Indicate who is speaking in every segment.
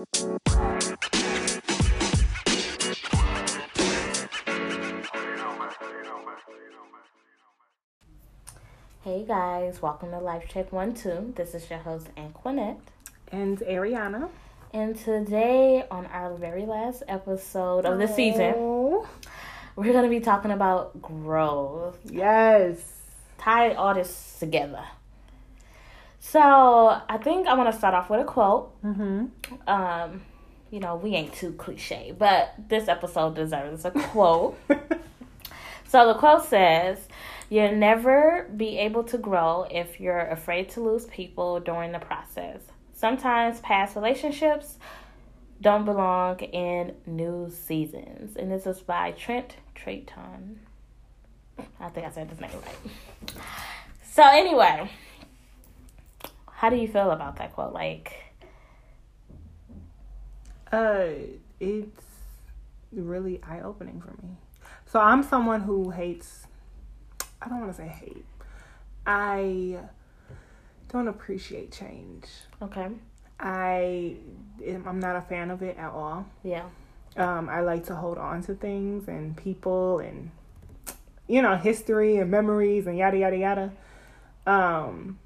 Speaker 1: Hey guys, welcome to Life Check One Two. This is your host Anquinette.
Speaker 2: And Ariana.
Speaker 1: And today, on our very last episode of the oh. season,
Speaker 2: Oh,
Speaker 1: we're gonna be talking about growth.
Speaker 2: Yes.
Speaker 1: Tie all this together. So I think I want to start off with a quote.
Speaker 2: Mm-hmm.
Speaker 1: Um, you know, we ain't too cliche, but this episode deserves a quote. So the quote says, You'll never be able to grow if you're afraid to lose people during the process. Sometimes past relationships don't belong in new seasons. And this is by Trent Trayton. I think I said his name right. So, anyway, how do you feel about that quote? Like,
Speaker 2: uh, it's really eye opening for me. So I'm someone who hates. I don't want to say hate. I don't appreciate change.
Speaker 1: okay,
Speaker 2: I I'm not a fan of it at all.
Speaker 1: yeah,
Speaker 2: Um, I like to hold on to things and people and you know history and memories and yada yada yada. Um,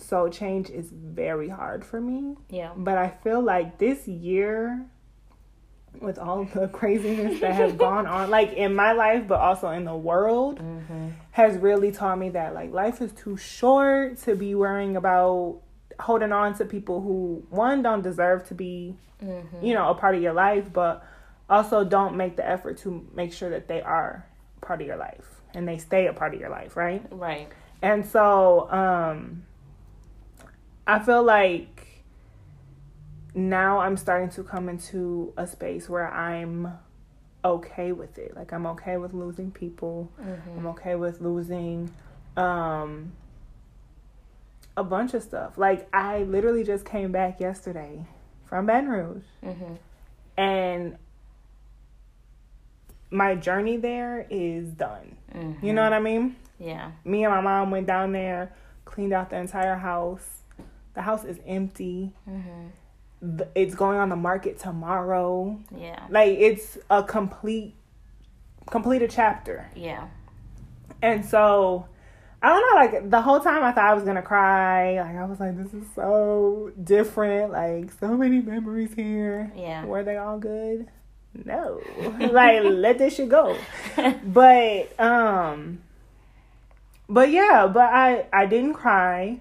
Speaker 2: so change is very hard for me.
Speaker 1: yeah,
Speaker 2: But I feel like this year, with all the craziness that has gone on, like in my life, but also in the world,
Speaker 1: mm-hmm.
Speaker 2: has really taught me that like life is too short to be worrying about holding on to people who one don't deserve to be,
Speaker 1: Mm-hmm.
Speaker 2: you know, a part of your life, but also don't make the effort to make sure that they are part of your life and they stay a part of your life, right?
Speaker 1: right,
Speaker 2: And so um I feel like now I'm starting to come into a space where I'm okay with it. Like I'm okay with losing people.
Speaker 1: mm-hmm.
Speaker 2: I'm okay with losing um a bunch of stuff. Like I literally just came back yesterday from Baton Rouge
Speaker 1: Mm-hmm.
Speaker 2: and my journey there is done.
Speaker 1: Mm-hmm.
Speaker 2: You know what I mean?
Speaker 1: yeah,
Speaker 2: me and my mom went down there, cleaned out the entire house. The house is empty.
Speaker 1: mm-hmm.
Speaker 2: It's going on the market tomorrow.
Speaker 1: yeah,
Speaker 2: Like it's a complete, complete a chapter.
Speaker 1: yeah,
Speaker 2: And so, I don't know. Like the whole time, I thought I was gonna cry. Like I was like, this is so different. Like so many memories here.
Speaker 1: yeah,
Speaker 2: Were they all good? No. like let this shit go. but um but yeah but i i didn't cry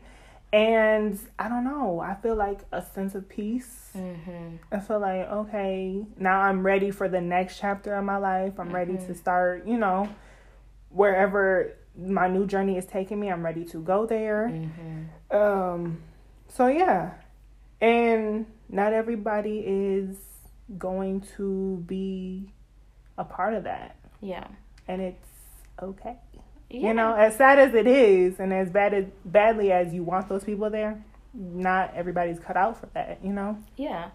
Speaker 2: and i don't know i feel like a sense of peace.
Speaker 1: Mm-hmm.
Speaker 2: i feel like okay now i'm ready for the next chapter of my life. I'm ready to start you know wherever my new journey is taking me i'm ready to go there.
Speaker 1: Mm-hmm.
Speaker 2: um so yeah. And not everybody is going to be a part of that.
Speaker 1: Yeah,
Speaker 2: and it's okay
Speaker 1: yeah.
Speaker 2: you know, as sad as it is, and as bad as badly as you want those people there, not everybody's cut out for that. You know.
Speaker 1: Yeah.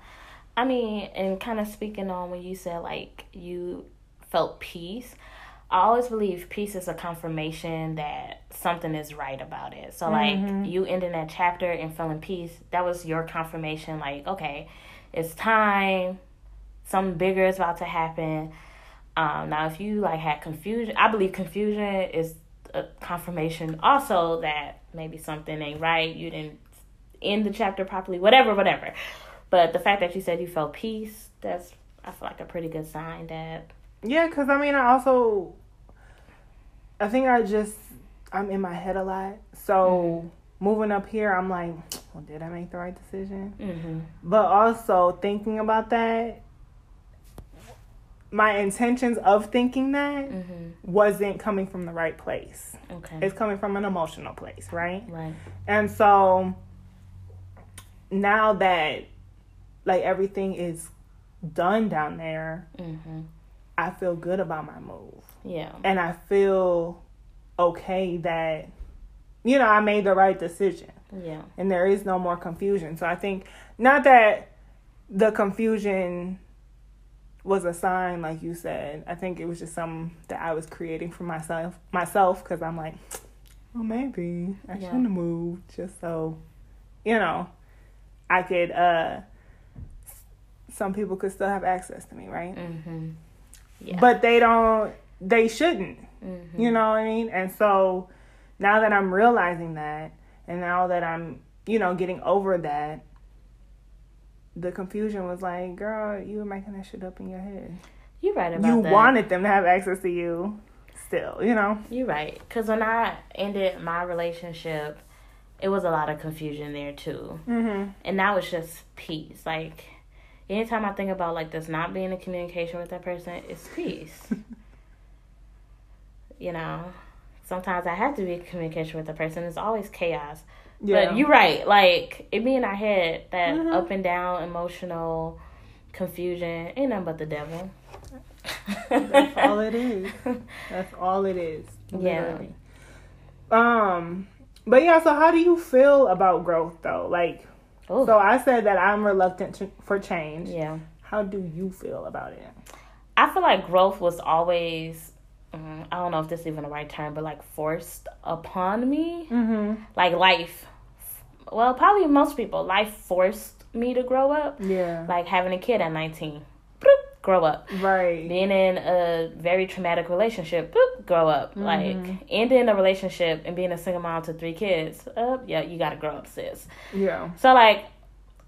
Speaker 1: I mean, and kind of speaking on when you said like you felt peace, I always believe peace is a confirmation that something is right about it. So, like,
Speaker 2: Mhm.
Speaker 1: you ending that chapter and feeling peace, that was your confirmation, like, okay, it's time, something bigger is about to happen. Um, now, if you like had confusion, I believe confusion is a confirmation also that maybe something ain't right. You didn't end the chapter properly, whatever, whatever. But the fact that you said you felt peace, that's I feel like a pretty good sign that
Speaker 2: Yeah, because I mean, I also, I think I just I'm in my head a lot. So moving up here, I'm like, well, did I make the right decision?
Speaker 1: mm-hmm.
Speaker 2: But also thinking about that, my intentions of thinking that
Speaker 1: Mm-hmm.
Speaker 2: wasn't coming from the right place.
Speaker 1: Okay.
Speaker 2: It's coming from an emotional place, right?
Speaker 1: right.
Speaker 2: And so now that like everything is done down there,
Speaker 1: Mm-hmm.
Speaker 2: I feel good about my move.
Speaker 1: Yeah.
Speaker 2: And I feel okay that you know, I made the right decision
Speaker 1: Yeah.
Speaker 2: and there is no more confusion. So I think not that the confusion was a sign like you said. I think it was just something that I was creating for myself myself cuz I'm like, well maybe I
Speaker 1: Yeah.
Speaker 2: shouldn't have moved just so you know, I could uh some people could still have access to me, right?
Speaker 1: Mm-hmm. Yeah.
Speaker 2: But they don't. They shouldn't.
Speaker 1: Mhm.
Speaker 2: You know what I mean? And so now that I'm realizing that, and now that I'm, you know, getting over that, the confusion was like, girl, you were making that shit up in your head.
Speaker 1: You're right about
Speaker 2: You
Speaker 1: that.
Speaker 2: wanted them to have access to you still, you know?
Speaker 1: You're right. Because when I ended my relationship, it was a lot of confusion there too.
Speaker 2: Mm-hmm.
Speaker 1: And now it's just peace. Like, anytime I think about like this not being in communication with that person, it's peace. you know, sometimes I have to be in communication with the person. It's always chaos.
Speaker 2: Yeah.
Speaker 1: But you're right. Like, it be in our head that
Speaker 2: Mhm.
Speaker 1: up and down emotional confusion ain't nothing but the devil.
Speaker 2: That's all it is. That's all it is.
Speaker 1: Yeah.
Speaker 2: Um, but yeah, so how do you feel about growth though? Like,
Speaker 1: Ooh.
Speaker 2: so I said that I'm reluctant to, for change.
Speaker 1: yeah.
Speaker 2: How do you feel about it?
Speaker 1: I feel like growth was always, mm, I don't know if this is even the right term, but like forced upon me.
Speaker 2: Mm-hmm.
Speaker 1: Like life, well, probably most people, life forced me to grow up.
Speaker 2: Yeah.
Speaker 1: Like having a kid at 19, boop, grow up.
Speaker 2: Right.
Speaker 1: Being in a very traumatic relationship, boop, grow up. Like ending a relationship and being a single mom to three kids, uh, yeah, you gotta grow up, sis.
Speaker 2: Yeah.
Speaker 1: So like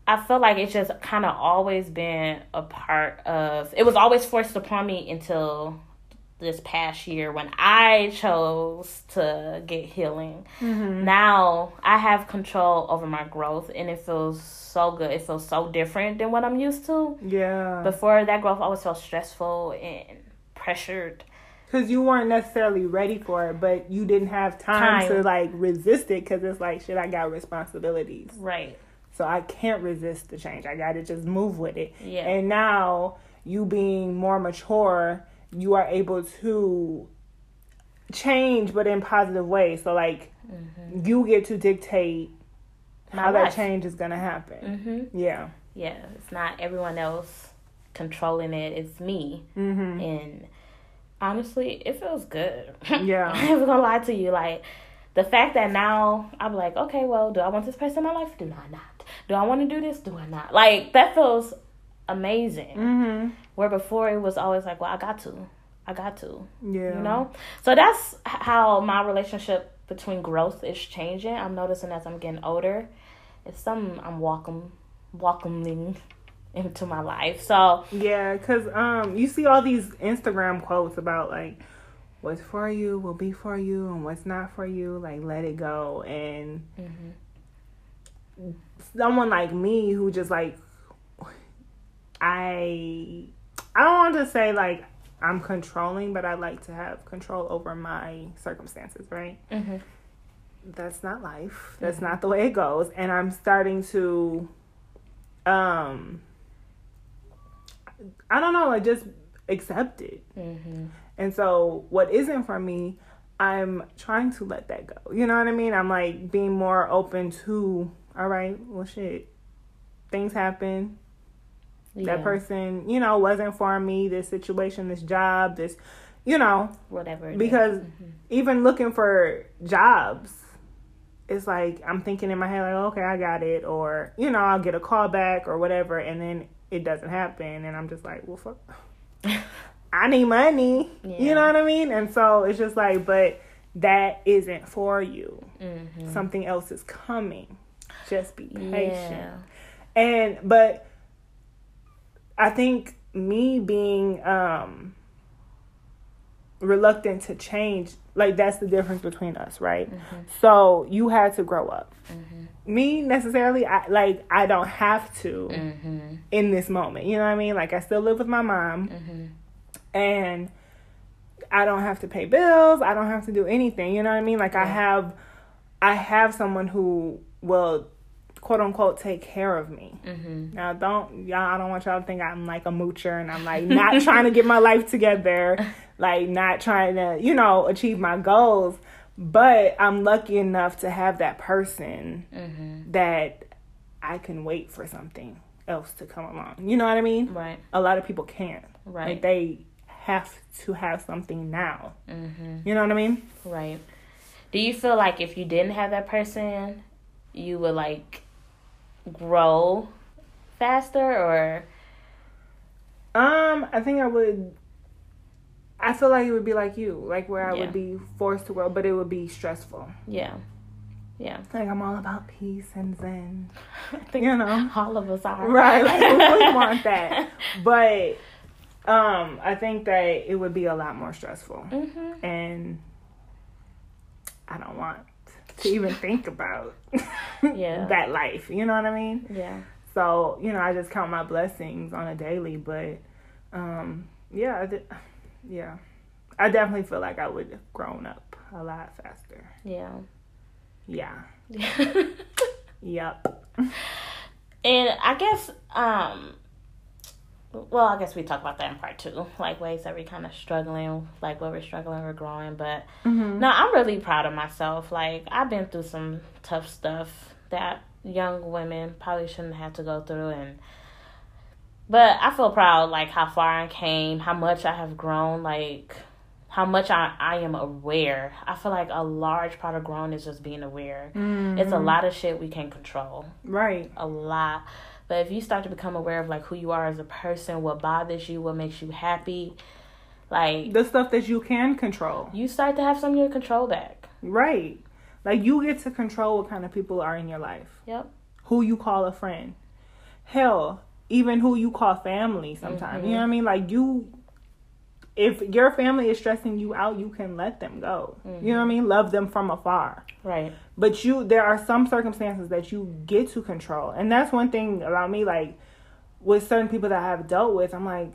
Speaker 1: I feel like it's just kind of always been a part of it was always forced upon me until this past year when I chose to get healing.
Speaker 2: Mm-hmm.
Speaker 1: Now I have control over my growth and it feels so good. It feels so different than what I'm used to.
Speaker 2: Yeah.
Speaker 1: Before that growth I always felt stressful and pressured.
Speaker 2: Because you weren't necessarily ready for it, but you didn't have time,
Speaker 1: Time.
Speaker 2: to like resist it because it's like, shit, I got responsibilities.
Speaker 1: Right.
Speaker 2: So I can't resist the change. I got to just move with it.
Speaker 1: Yeah.
Speaker 2: And now, you being more mature, you are able to change, but in positive ways. So, like, you get to dictate
Speaker 1: My
Speaker 2: how that change is to happen.
Speaker 1: Mhm.
Speaker 2: Yeah.
Speaker 1: Yeah, it's not everyone else controlling it. It's me.
Speaker 2: Mm-hmm.
Speaker 1: and honestly, it feels good.
Speaker 2: Yeah.
Speaker 1: I'm gonna lie to you. Like the fact that now I'm like, okay, well, do I want this person in my life? Do I not? Do I want to do this? Do I not? Like that feels amazing.
Speaker 2: Mm-hmm.
Speaker 1: Where before it was always like, well, I got to, I got to,
Speaker 2: Yeah.
Speaker 1: you know. So that's how my relationship between growth is changing. I'm noticing as I'm getting older, it's something I'm welcome, welcoming into my life. So
Speaker 2: Yeah, because um, you see all these Instagram quotes about like what's for you will be for you and what's not for you, like let it go. And
Speaker 1: mhm.
Speaker 2: someone like me who just like I I don't want to say like I'm controlling, but I like to have control over my circumstances, right?
Speaker 1: Mhm.
Speaker 2: That's not life. That's not the way it goes. And I'm starting to um I don't know, like just accept it.
Speaker 1: Mhm.
Speaker 2: And so what isn't for me, I'm trying to let that go. You know what I mean? I'm like being more open to, all right, well shit. Things happen. That person, you know, wasn't for me, this situation, this job, this you know,
Speaker 1: whatever.
Speaker 2: because
Speaker 1: Mhm.
Speaker 2: even looking for jobs, it's like I'm thinking in my head like, okay, I got it, or you know, I'll get a call back or whatever, and then it doesn't happen, and I'm just like, well, fuck, I need money,
Speaker 1: Yeah.
Speaker 2: you know what I mean? And so it's just like, but that isn't for you.
Speaker 1: Mhm.
Speaker 2: Something else is coming. Just be patient.
Speaker 1: Yeah.
Speaker 2: And but I think me being um reluctant to change, like that's the difference between us, right?
Speaker 1: Mm-hmm.
Speaker 2: So you had to grow up. Me necessarily, I like I don't have to
Speaker 1: Mm-hmm.
Speaker 2: in this moment. You know what I mean? Like I still live with my mom
Speaker 1: Mm-hmm.
Speaker 2: and I don't have to pay bills. I don't have to do anything. You know what I mean? Like I have I have someone who will quote unquote take care of me.
Speaker 1: Mm-hmm.
Speaker 2: Now don't y'all I don't want y'all to think I'm like a moocher and I'm like not trying to get my life together, like not trying to, you know, achieve my goals. But I'm lucky enough to have that person
Speaker 1: Mm-hmm.
Speaker 2: that I can wait for something else to come along. You know what I mean?
Speaker 1: Right.
Speaker 2: A lot of people can't.
Speaker 1: Right.
Speaker 2: Like they have to have something now.
Speaker 1: Mm-hmm.
Speaker 2: You know what I mean?
Speaker 1: Right. Do you feel like if you didn't have that person, you would like grow faster or
Speaker 2: Um, I think I would. I feel like it would be like you, like where I
Speaker 1: Yeah.
Speaker 2: would be forced to grow, but it would be stressful.
Speaker 1: Yeah. Yeah.
Speaker 2: Like I'm all about peace and zen,
Speaker 1: I think
Speaker 2: you know.
Speaker 1: all of us are.
Speaker 2: Right, like would want that? But um, I think that it would be a lot more stressful,
Speaker 1: Mhm.
Speaker 2: and I don't want to even think about
Speaker 1: Yeah.
Speaker 2: that life. You know what I mean?
Speaker 1: Yeah.
Speaker 2: So you know, I just count my blessings on a daily. But um, yeah, I did, yeah, I definitely feel like I would have grown up a lot faster.
Speaker 1: Yeah.
Speaker 2: Yeah.
Speaker 1: Yeah.
Speaker 2: Yep.
Speaker 1: And I guess, um, well, I guess we talk about that in part two, like ways that we kind of struggling, like where we're struggling, we're growing. But
Speaker 2: Mm-hmm.
Speaker 1: no, I'm really proud of myself. Like I've been through some tough stuff that young women probably shouldn't have to go through, and but I feel proud, like how far I came, how much I have grown, like how much I, I am aware. I feel like a large part of growing is just being aware. It's a lot of shit we can't control
Speaker 2: Right.
Speaker 1: a lot. But if you start to become aware of like who you are as a person, what bothers you, what makes you happy, like
Speaker 2: The stuff that you can control.
Speaker 1: you start to have some of your control back.
Speaker 2: Right. Like you get to control what kind of people are in your life.
Speaker 1: Yep.
Speaker 2: Who you call a friend. Hell, even who you call family sometimes. You know mm-hmm. what I mean? Like you if your family is stressing you out, you can let them go. You know what I mean? Love them from afar.
Speaker 1: Right.
Speaker 2: But you there are some circumstances that you get to control. And that's one thing about me like with certain people that I have dealt with, I'm like,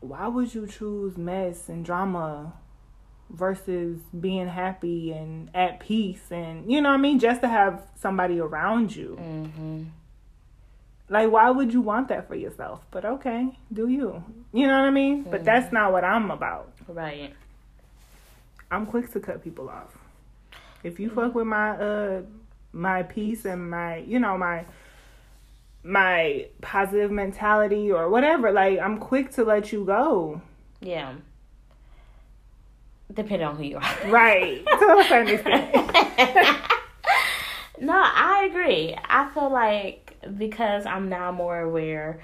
Speaker 2: why would you choose mess and drama versus being happy and at peace and you know what I mean just to have somebody around you.
Speaker 1: Mm-hmm.
Speaker 2: Like why would you want that for yourself? But okay, do you. You know what I mean? But that's not what I'm about.
Speaker 1: Right.
Speaker 2: I'm quick to cut people off. If you fuck with my uh my peace and my you know my my positive mentality or whatever, like I'm quick to let you go.
Speaker 1: Yeah. Depending on who you are.
Speaker 2: Right. to a certain extent.
Speaker 1: no, I agree. I feel like because I'm now more aware,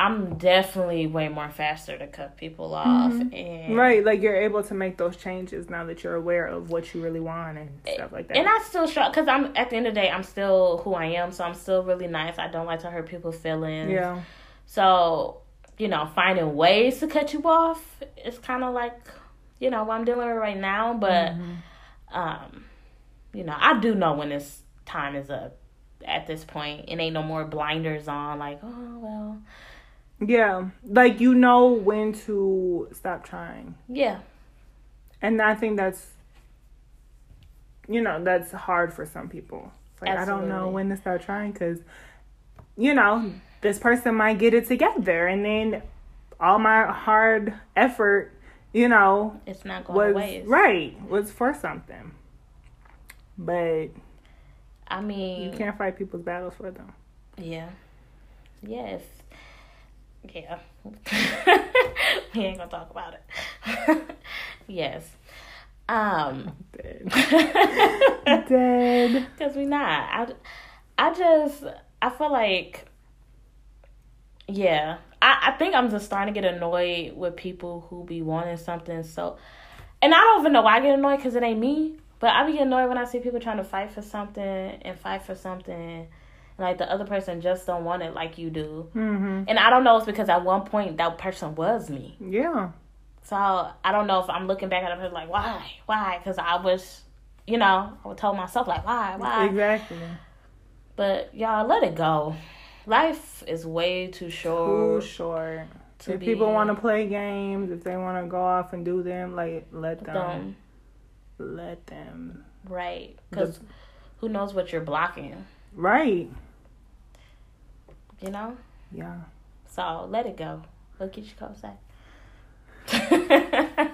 Speaker 1: I'm definitely way more faster to cut people off. And
Speaker 2: Right, like you're able to make those changes now that you're aware of what you really want and stuff like that.
Speaker 1: And I still struggle because I'm at the end of the day, I'm still who I am, so I'm still really nice. I don't like to hurt people's feelings.
Speaker 2: yeah.
Speaker 1: So, you know, finding ways to cut you off is kind of like, you know, what I'm dealing with right now. But, um, you know, I do know when this time is up. At this point, it ain't no more blinders on. Like, oh well,
Speaker 2: Yeah. Like you know when to stop trying.
Speaker 1: yeah,
Speaker 2: And I think that's you know, that's hard for some people. It's Like I don't know when to start trying cuz you know, this person might get it together and then all my hard effort, you know,
Speaker 1: it's not going
Speaker 2: was
Speaker 1: to waste.
Speaker 2: right, was for something. But
Speaker 1: I mean, you
Speaker 2: can't fight people's battles for them.
Speaker 1: yeah, yes, yeah. we ain't gonna talk about it. yes. Um.
Speaker 2: Dead. Dead.
Speaker 1: Cause we not. I, I just I feel like yeah. I, I think I'm just starting to get annoyed with people who be wanting something so and I don't even know why I get annoyed because it ain't me. But I be annoyed when I see people trying to fight for something and fight for something and like the other person just don't want it like you do.
Speaker 2: Mhm.
Speaker 1: And I don't know if it's because at one point that person was me.
Speaker 2: Yeah.
Speaker 1: So I don't know if I'm looking back at it like why, why? Because I was, you know, I would tell myself like why, why.
Speaker 2: Exactly.
Speaker 1: But y'all let it go. Life is way too short.
Speaker 2: Too
Speaker 1: short to
Speaker 2: if
Speaker 1: be
Speaker 2: people want to play games, if they want to go off and do them, like let them,
Speaker 1: dumb.
Speaker 2: Let them.
Speaker 1: Right. Because who knows what you're blocking,
Speaker 2: Right.
Speaker 1: you know?
Speaker 2: Yeah.
Speaker 1: So let it go. Get your coat say?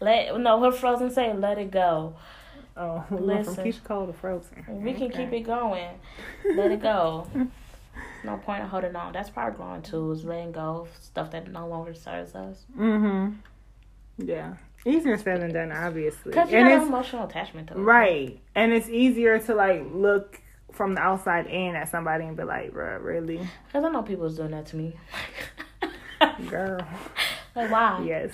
Speaker 1: let no what Frozen say, let it go.
Speaker 2: Oh, went from
Speaker 1: Listen.
Speaker 2: Keyshia Cole to Frozen.
Speaker 1: We can keep it going. Let it go. No point in holding on. That's probably of growing too, is letting go of stuff that no longer serves us.
Speaker 2: Mm-hmm. Yeah. Easier said than done, obviously.
Speaker 1: Because you
Speaker 2: And
Speaker 1: have
Speaker 2: it's
Speaker 1: an emotional attachment to it.
Speaker 2: right, and it's easier to like look from the outside in at somebody and be like, "Bruh, really?"
Speaker 1: Because I know people's doing that to me.
Speaker 2: Girl.
Speaker 1: Like why?
Speaker 2: Yes.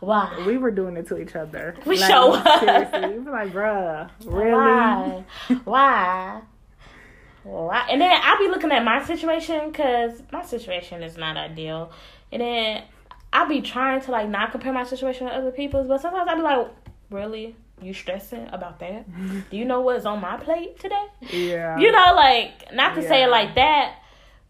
Speaker 1: Why?
Speaker 2: We were doing it to each other.
Speaker 1: We sure was.
Speaker 2: Seriously. We were like, bruh, really?
Speaker 1: Why? Why? Why? And then I'll be looking at my situation because my situation is not ideal. And then I'll be trying to like not compare my situation to other people's, but sometimes I'll be like, really? You stressing about that? Do you know what's on my plate today?
Speaker 2: Yeah.
Speaker 1: You know, like not to say it like that,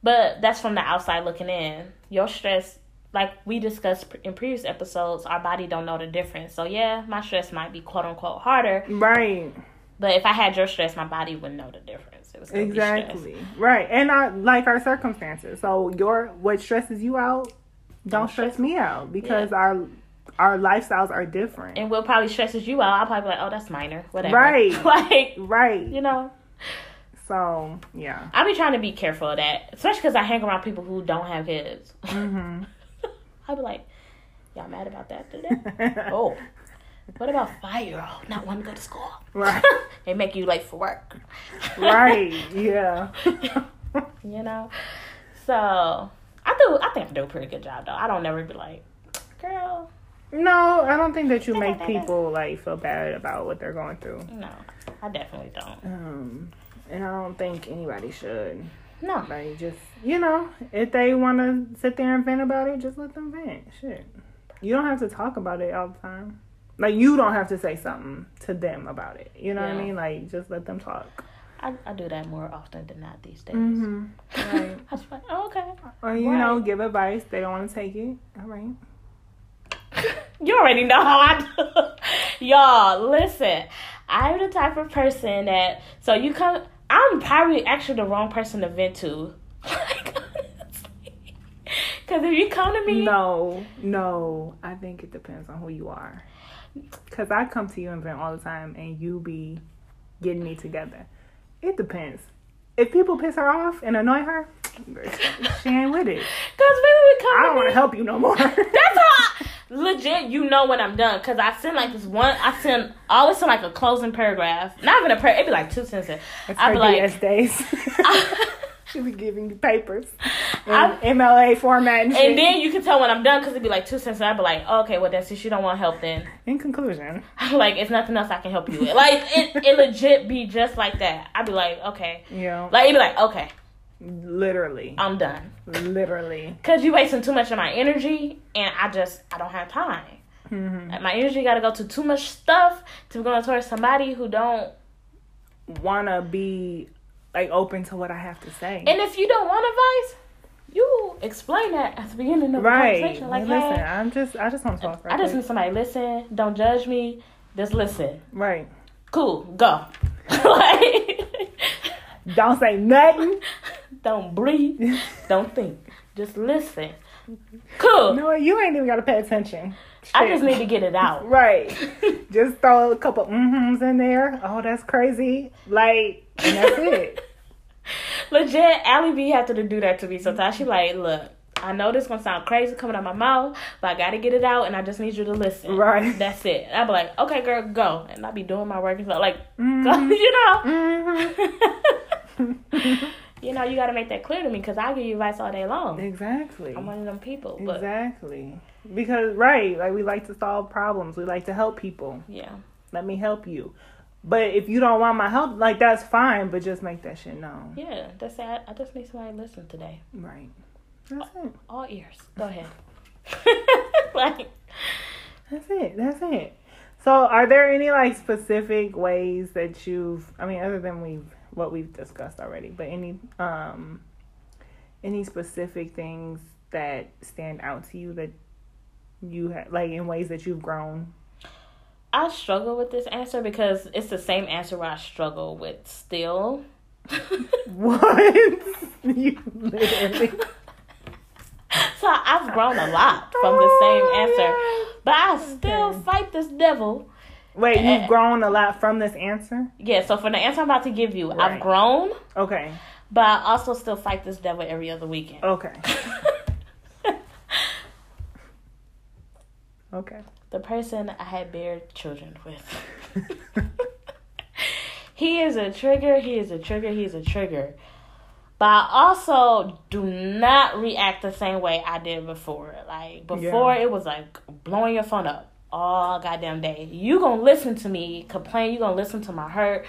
Speaker 1: but that's from the outside looking in. Your stress, like we discussed in previous episodes, our body don't know the difference. So yeah, my stress might be quote unquote harder,
Speaker 2: Right.
Speaker 1: but if I had your stress, my body wouldn't know the difference. It was still be stress.
Speaker 2: Exactly. Right. And I like our circumstances. So your what stresses you out don't stress me out because our our lifestyles are different.
Speaker 1: And what probably stresses you out, I'll probably be like, oh, that's minor, whatever.
Speaker 2: Right.
Speaker 1: like,
Speaker 2: right.
Speaker 1: you know,
Speaker 2: So, yeah.
Speaker 1: I'll be trying to be careful of that, especially because I hang around people who don't have kids.
Speaker 2: Mhm.
Speaker 1: I'll be like, y'all mad about that today? oh, what about five year old not wanting to go to school?
Speaker 2: Right.
Speaker 1: they make you late for work.
Speaker 2: right. Yeah.
Speaker 1: you know? So, do, I think I do a pretty good job though. I don't never be like, girl,
Speaker 2: no, I don't think that you make people like feel bad about what they're going through.
Speaker 1: no, I definitely don't.
Speaker 2: Um and I don't think anybody should.
Speaker 1: No.
Speaker 2: Like just you know, if they want to sit there and vent about it, just let them vent. Shit, you don't have to talk about it all the time. Like you don't have to say something to them about it. You know what I mean? Like just let them talk.
Speaker 1: I, I do that more often than not these days.
Speaker 2: Mm-hmm. Right.
Speaker 1: I just like, oh, okay.
Speaker 2: or you know,
Speaker 1: Right.
Speaker 2: give advice. They don't want to take it. All right.
Speaker 1: You already know how I do. Y'all, listen. I'm the type of person that so you come I'm probably actually the wrong person to vent to. Cause if you come to me
Speaker 2: No, no. I think it depends on who you are. Cause I come to you and vent all the time, and you be getting me together. It depends. If people piss her off and annoy her, she ain't with it.
Speaker 1: Cause people would come
Speaker 2: I don't want to help you no more.
Speaker 1: That's how legit you know when I'm done. Cause I send like this one I send I always send like a closing paragraph. Not even a paragraph, it'd be like two sentences.
Speaker 2: It's
Speaker 1: I'd
Speaker 2: her
Speaker 1: be like
Speaker 2: days. she be giving you papers in
Speaker 1: I-
Speaker 2: MLA format and,
Speaker 1: and then you can tell when I'm done because it'd be like two sentences. I'd be like, okay, well, then since you don't want help, then
Speaker 2: in conclusion,
Speaker 1: like it's nothing else I can help you with. Like it, it legit be just like that. I'd be like, okay,
Speaker 2: know,
Speaker 1: like it'd be like, okay,
Speaker 2: literally,
Speaker 1: I'm done.
Speaker 2: literally.
Speaker 1: Cause you're wasting too much of my energy, and I just I don't have time.
Speaker 2: hmm
Speaker 1: Like, my energy got to go to too much stuff to go towards somebody who don't.
Speaker 2: Wanna be like open to what I have to say.
Speaker 1: And if you don't want advice, you explain that at the beginning of the
Speaker 2: right.
Speaker 1: conversation. Like,
Speaker 2: listen,
Speaker 1: hey,
Speaker 2: I'm just I just want to talk. Right
Speaker 1: I just need somebody listen. Don't judge me. Just listen.
Speaker 2: right.
Speaker 1: Cool. Go. like,
Speaker 2: Don't say nothing.
Speaker 1: don't breathe. Don't think. Just listen. Cool.
Speaker 2: No, you ain't even gotta pay attention.
Speaker 1: I just need to get it out.
Speaker 2: Right. just throw a couple mm-hms in there. Oh, that's crazy. Like, and that's it.
Speaker 1: Legit, Allie B had to do that to me sometimes. She like, look, I know this gonna sound crazy coming out my mouth, but I gotta get it out, and I just need you to listen.
Speaker 2: Right.
Speaker 1: That's it. And I'd be like, okay, girl, go, and I'll be doing my work and stuff. Like, go,
Speaker 2: Mhm.
Speaker 1: you know.
Speaker 2: Mhm.
Speaker 1: you know, you gotta make that clear to me because I give you advice all day long.
Speaker 2: exactly.
Speaker 1: I'm one of them people, but
Speaker 2: Exactly. Because right, like we like to solve problems. We like to help people.
Speaker 1: yeah,
Speaker 2: Let me help you. But if you don't want my help, like that's fine. But just make that shit known.
Speaker 1: yeah. That's it. I, I just need somebody to listen today.
Speaker 2: Right. That's it.
Speaker 1: All ears. Go ahead. like,
Speaker 2: That's it. That's it. So, are there any like specific ways that you've? I mean, other than we've what we've discussed already, but any um, any specific things that stand out to you that you have like in ways that you've grown?
Speaker 1: I struggle with this answer because it's the same answer where I struggle with still.
Speaker 2: What? you literally.
Speaker 1: So I've grown a lot from the same answer,
Speaker 2: Oh,
Speaker 1: but I still
Speaker 2: Okay.
Speaker 1: fight this devil.
Speaker 2: Wait,
Speaker 1: Eh.
Speaker 2: you've grown a lot from this answer?
Speaker 1: Yeah, so for the answer I'm about to give you,
Speaker 2: Right.
Speaker 1: I've grown,
Speaker 2: Okay.
Speaker 1: but I also still fight this devil every other weekend.
Speaker 2: Okay. Okay.
Speaker 1: The person I had bear children with. he is a trigger, he is a trigger, he is a trigger. But I also do not react the same way I did before. Like before,
Speaker 2: Yeah.
Speaker 1: it was like blowing your phone up all goddamn day. You gonna listen to me complain? You gonna listen to my hurt?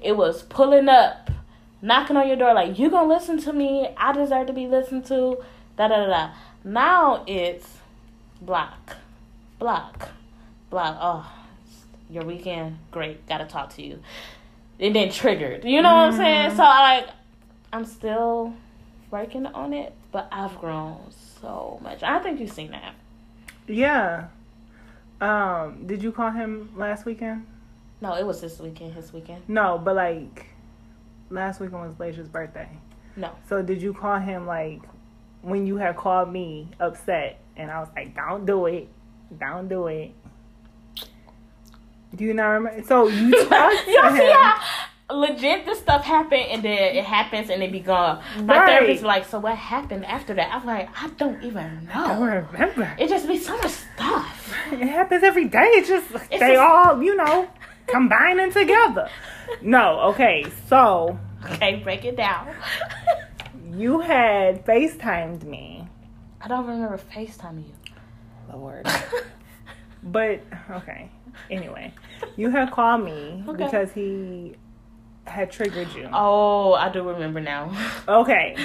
Speaker 1: It was pulling up, knocking on your door. Like you gonna listen to me? I deserve to be listened to. Da da da. da. Now it's block, block, block. Oh, your weekend, great. Gotta talk to you. And then triggered. You know what I'm saying? So I like, I'm still working on it, but I've grown so much. I think you've seen that.
Speaker 2: Yeah. Um, did you call him last weekend?
Speaker 1: No, it was this weekend. His weekend.
Speaker 2: No, but like last weekend was Lacia's birthday.
Speaker 1: No.
Speaker 2: So did you call him like when you had called me upset and I was like, Don't do it. Don't do it. Do you not remember? So you talked to
Speaker 1: Y'all
Speaker 2: him.
Speaker 1: see how legit this stuff happened and then it happens and it be gone. My
Speaker 2: Right.
Speaker 1: therapist like, so what happened after that? I'm like, I don't even know.
Speaker 2: I don't remember.
Speaker 1: It just be so much stuff.
Speaker 2: It happens every day. It's just they
Speaker 1: just-
Speaker 2: all, you know, combining together. No, okay. So
Speaker 1: Okay, break it down.
Speaker 2: you had FaceTimed me.
Speaker 1: I don't remember FaceTiming you.
Speaker 2: Lord. But okay. Anyway, you had called me
Speaker 1: Okay.
Speaker 2: because he had triggered you.
Speaker 1: Oh, I do remember now.
Speaker 2: Okay.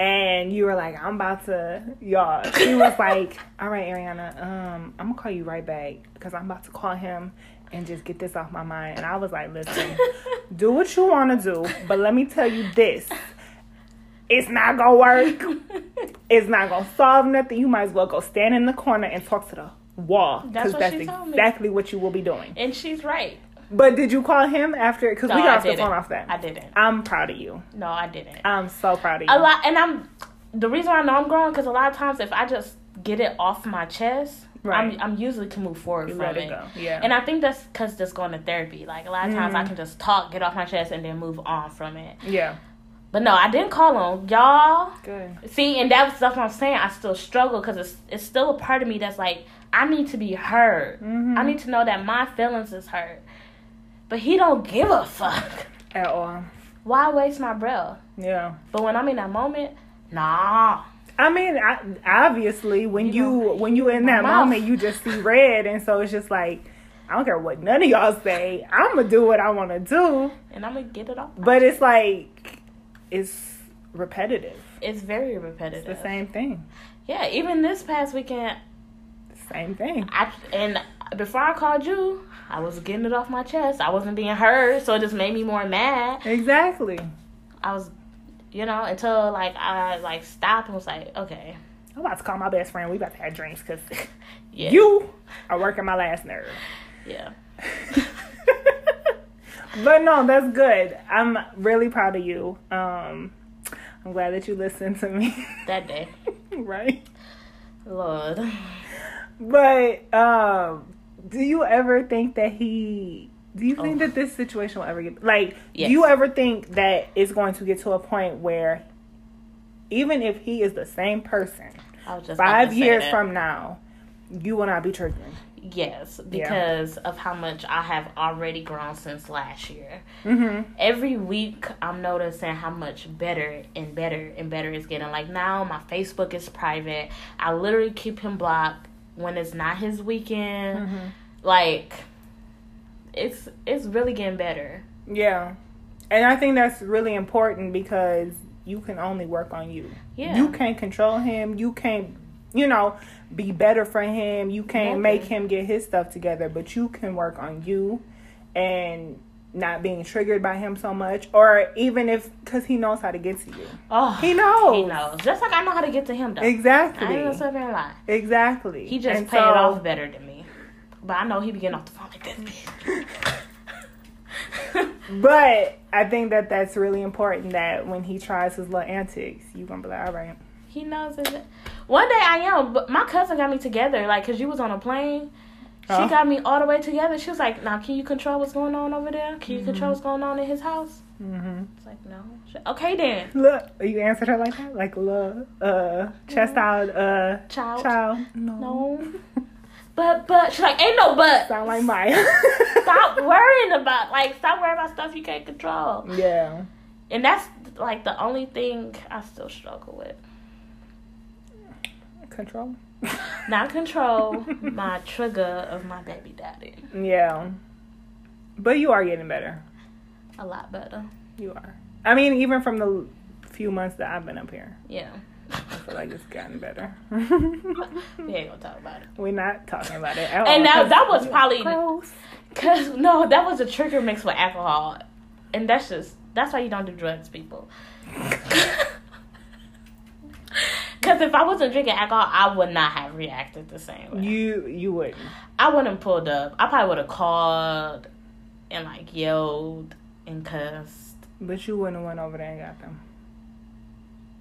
Speaker 2: And you were like, I'm about to y'all. She was like, All right, Ariana, um, I'm gonna call you right back because I'm about to call him and just get this off my mind. And I was like, Listen, do what you wanna do, but let me tell you this. It's not gonna work. It's not gonna solve nothing. You might as well go stand in the corner and talk to the wall.
Speaker 1: That's
Speaker 2: Because
Speaker 1: what
Speaker 2: that's
Speaker 1: she told me.
Speaker 2: exactly what you will be doing.
Speaker 1: and she's right.
Speaker 2: But did you call him after? Because
Speaker 1: No,
Speaker 2: we got off the phone off that.
Speaker 1: I didn't.
Speaker 2: I'm proud of you.
Speaker 1: No, I didn't.
Speaker 2: I'm so proud of you.
Speaker 1: a lot and i'm the reason i know i'm growing because a lot of times if i just get it off my chest
Speaker 2: Right.
Speaker 1: I'm, I'm usually can move forward
Speaker 2: You
Speaker 1: from
Speaker 2: let
Speaker 1: it,
Speaker 2: it go. Yeah.
Speaker 1: and i think that's because just going to therapy like a lot of times i
Speaker 2: Mhm.
Speaker 1: can just talk get off my chest and then move on from it
Speaker 2: yeah.
Speaker 1: But no i didn't call him y'all
Speaker 2: Good.
Speaker 1: see and that's stuff i'm saying i still struggle because it's, it's still a part of me that's like i need to be heard
Speaker 2: Mhm.
Speaker 1: i need to know that my feelings is hurt but he don't give a fuck
Speaker 2: At all.
Speaker 1: why waste my breath
Speaker 2: Yeah.
Speaker 1: but when i'm in that moment nah
Speaker 2: I mean, I, obviously, when
Speaker 1: You
Speaker 2: you,
Speaker 1: know,
Speaker 2: when you in that
Speaker 1: mouth.
Speaker 2: moment, you just see red, and so it's just like, I don't care what none of y'all say. I'm gonna do what I want to do,
Speaker 1: and i'm gonna get it off
Speaker 2: but it's like, it's repetitive.
Speaker 1: it's very
Speaker 2: It's
Speaker 1: repetitive.
Speaker 2: the same thing.
Speaker 1: Yeah, even this past weekend,
Speaker 2: Same thing.
Speaker 1: I and before I called you, I was getting it off my chest. I wasn't being heard, so it just made me more mad.
Speaker 2: Exactly.
Speaker 1: I was, you know, until like I like stopped and was like, okay,
Speaker 2: I'm about to call my best friend. We about to have drinks because
Speaker 1: yeah,
Speaker 2: you are working my last nerve.
Speaker 1: yeah,
Speaker 2: but no, that's good. I'm really proud of you. Um, I'm glad that you listened to me.
Speaker 1: that day,
Speaker 2: right?
Speaker 1: Lord,
Speaker 2: But um, do you ever think that he? Do you think
Speaker 1: Oh.
Speaker 2: that this situation will ever get like?
Speaker 1: Yes.
Speaker 2: Do you ever think that it's going to get to a point where, even if he is the same person
Speaker 1: I was just
Speaker 2: five years from now, you will not be triggering?
Speaker 1: Yes, because of how much I have already grown since last year.
Speaker 2: Mm-hmm.
Speaker 1: every week I'm noticing how much better and better and better it's getting. Like now my Facebook is private. I literally keep him blocked when it's not his weekend.
Speaker 2: Mm-hmm.
Speaker 1: Like it's it's really getting better.
Speaker 2: Yeah, and I think that's really important because you can only work on you.
Speaker 1: Yeah.
Speaker 2: You can't control him. You can't, you know, be better for him. You can't make him get his stuff together, but you can work on you and not being triggered by him so much or even if cuz he knows how to get to you.
Speaker 1: Oh
Speaker 2: He knows.
Speaker 1: He knows. Just like I know how to get to him though. I ain't
Speaker 2: Exactly.
Speaker 1: gonna sit here and lie.
Speaker 2: Exactly.
Speaker 1: He just
Speaker 2: And
Speaker 1: played
Speaker 2: so-
Speaker 1: it off better than me. But I know he be getting off the phone like this.
Speaker 2: But I think that that's really important that when he tries his little antics, you going to be like, "All right."
Speaker 1: He knows it. One day I am, but my cousin got me together, like, cause you was on a plane. She got me all the way together. She was like, "Now, can you control what's going on over there? Can you control what's going on in his house?"
Speaker 2: Mhm.
Speaker 1: It's like, no. She, okay then,
Speaker 2: Look, you answered her like that, like look, uh, chest out, uh,
Speaker 1: child.
Speaker 2: child. No,
Speaker 1: No. But but she's like, ain't no but.
Speaker 2: sound like Maya.
Speaker 1: Stop worrying about like stop worrying about stuff you can't control.
Speaker 2: Yeah,
Speaker 1: and that's like the only thing I still struggle with.
Speaker 2: Control.
Speaker 1: Not control my trigger of my baby daddy.
Speaker 2: Yeah. But you are getting better.
Speaker 1: A lot better.
Speaker 2: You are. I mean, even from the few months that I've been up here,
Speaker 1: Yeah.
Speaker 2: I feel like it's gotten better.
Speaker 1: We ain't gonna talk about it.
Speaker 2: We're not talking about it at all.
Speaker 1: And now that was probably-. Cause no, that was a trigger mixed with alcohol, and that's just that's why you don't do drugs, people. Cause if I wasn't drinking alcohol, I would not have reacted the same way.
Speaker 2: You you wouldn't.
Speaker 1: I wouldn't have pulled up. I probably would have called and like yelled and cussed.
Speaker 2: But you wouldn't have went over there and got them.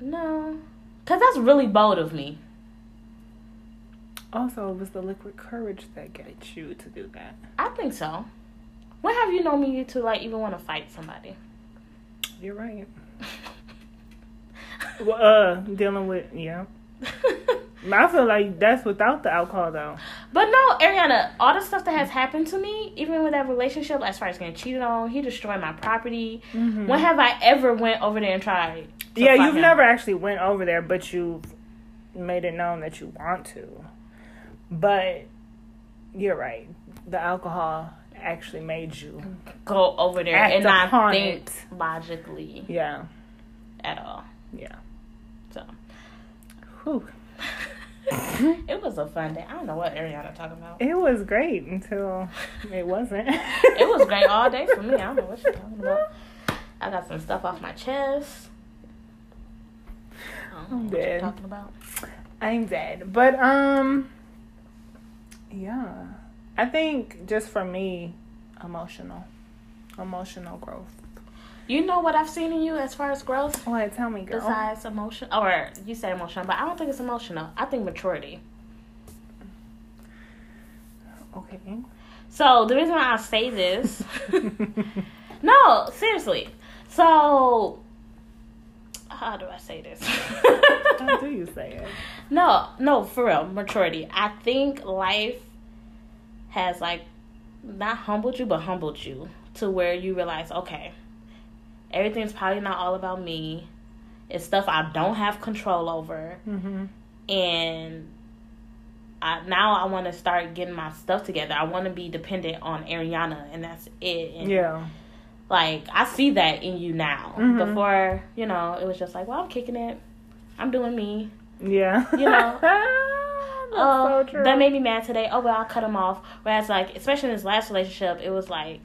Speaker 1: No, cause that's really bold of me.
Speaker 2: Also, it was the liquid courage that got you to do that.
Speaker 1: I think so. When have you known me to like even want to fight somebody?
Speaker 2: You're right. Well, uh, dealing with yeah. I feel like that's without the alcohol though.
Speaker 1: But no, Ariana, all the stuff that has happened to me, even with that relationship, as far as getting cheated on, he destroyed my property.
Speaker 2: Mhm.
Speaker 1: When have I ever went over there and tried? to
Speaker 2: Yeah, you've
Speaker 1: him?
Speaker 2: never actually went over there, but you've made it known that you want to. But you're right. The alcohol actually made you.
Speaker 1: go over there and not think
Speaker 2: it.
Speaker 1: logically
Speaker 2: Yeah.
Speaker 1: at all.
Speaker 2: Yeah.
Speaker 1: So
Speaker 2: Whew.
Speaker 1: it was a fun day. I don't know what Ariana talking about.
Speaker 2: It was great until it wasn't.
Speaker 1: It was great all day for me. I don't know what you're talking about. I got some stuff off my chest. I don't know
Speaker 2: I'm
Speaker 1: what you're
Speaker 2: dead.
Speaker 1: talking about.
Speaker 2: I'm dead. But um yeah. I think just for me, emotional. Emotional growth.
Speaker 1: You know what I've seen in you as far as growth?
Speaker 2: What? Tell me, girl.
Speaker 1: Besides emotion, or you say emotional, but I don't think it's emotional. I think maturity.
Speaker 2: Okay.
Speaker 1: So the reason why I say this, no, seriously. So how do I say this?
Speaker 2: How do you say it?
Speaker 1: No, no, for real, maturity. I think life has like not humbled you, but humbled you to where you realize, okay, everything's probably not all about me. It's stuff I don't have control over,
Speaker 2: Mm-hmm.
Speaker 1: and I, now I want to start getting my stuff together. I want to be dependent on Ariana, and that's it. And
Speaker 2: Yeah.
Speaker 1: like I see that in you now.
Speaker 2: Mhm.
Speaker 1: Before, you know, it was just like, well, I'm kicking it. I'm doing me.
Speaker 2: Yeah.
Speaker 1: You know.
Speaker 2: So
Speaker 1: that made me mad today. Oh well, I'll cut him off. Whereas, like, especially in this last relationship, it was like,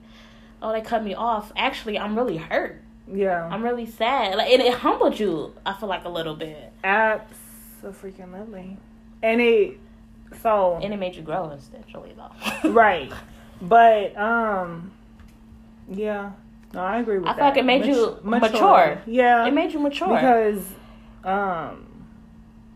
Speaker 1: oh, they cut me off. Actually, I'm really hurt.
Speaker 2: Yeah.
Speaker 1: I'm really sad. Like, and it humbled you. I feel like a little bit,
Speaker 2: Absolutely. And it so
Speaker 1: and it made you grow essentially, though.
Speaker 2: right. But um yeah. No, I agree with
Speaker 1: I
Speaker 2: that.
Speaker 1: feel like it made you
Speaker 2: Mat-
Speaker 1: mature.
Speaker 2: Yeah.
Speaker 1: it made you mature.
Speaker 2: because um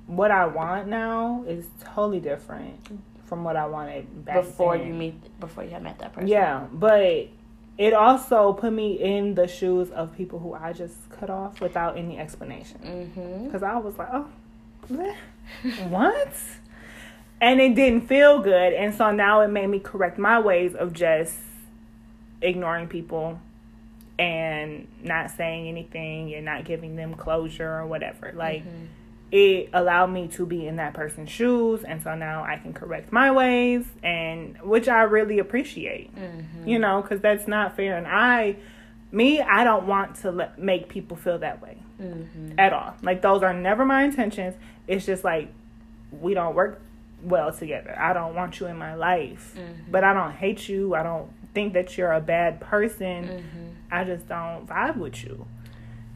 Speaker 2: what I want now is totally different from what I wanted back
Speaker 1: before
Speaker 2: then.
Speaker 1: you meet, before you had met that person.
Speaker 2: Yeah, but it also put me in the shoes of people who I just cut off without any explanation.
Speaker 1: Mm-hmm.
Speaker 2: Because I was like, oh, what? And it didn't feel good. And so now it made me correct my ways of just ignoring people and not saying anything and not giving them closure or whatever. Like,
Speaker 1: Mm-hmm.
Speaker 2: It allowed me to be in that person's shoes. And so now I can correct my ways, and which I really appreciate
Speaker 1: Mm-hmm.
Speaker 2: you know, because that's not fair. And I, me, I don't want to let, make people feel that way
Speaker 1: Mm-hmm.
Speaker 2: at all. Like those are never my intentions. It's just like we don't work well together. I don't want you in my life,
Speaker 1: Mhm.
Speaker 2: but I don't hate you. I don't think that you're a bad person.
Speaker 1: Mm-hmm.
Speaker 2: I just don't vibe with you.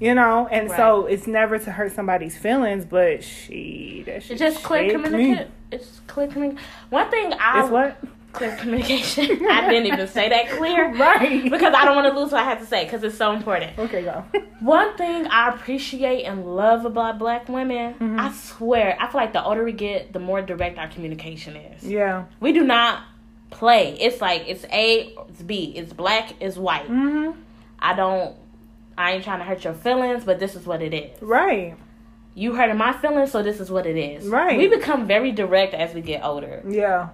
Speaker 2: You know, and so it's never to hurt somebody's feelings, but she that shit
Speaker 1: It's just clear communication. It's clear communication. One thing I
Speaker 2: It's what?
Speaker 1: clear communication. I didn't even say that clear
Speaker 2: Right.
Speaker 1: because I don't want to lose what I have to say because it's so important.
Speaker 2: Okay, go.
Speaker 1: One thing I appreciate and love about black women,
Speaker 2: Mhm.
Speaker 1: I swear, I feel like the older we get, the more direct our communication is.
Speaker 2: yeah.
Speaker 1: We do not play. It's like it's A, it's B, it's black, it's white.
Speaker 2: hmm
Speaker 1: I don't. I ain't trying to hurt your feelings, but this is what it is.
Speaker 2: Right.
Speaker 1: You hurting my feelings, so this is what it is.
Speaker 2: Right.
Speaker 1: We become very direct as we get older.
Speaker 2: Yeah.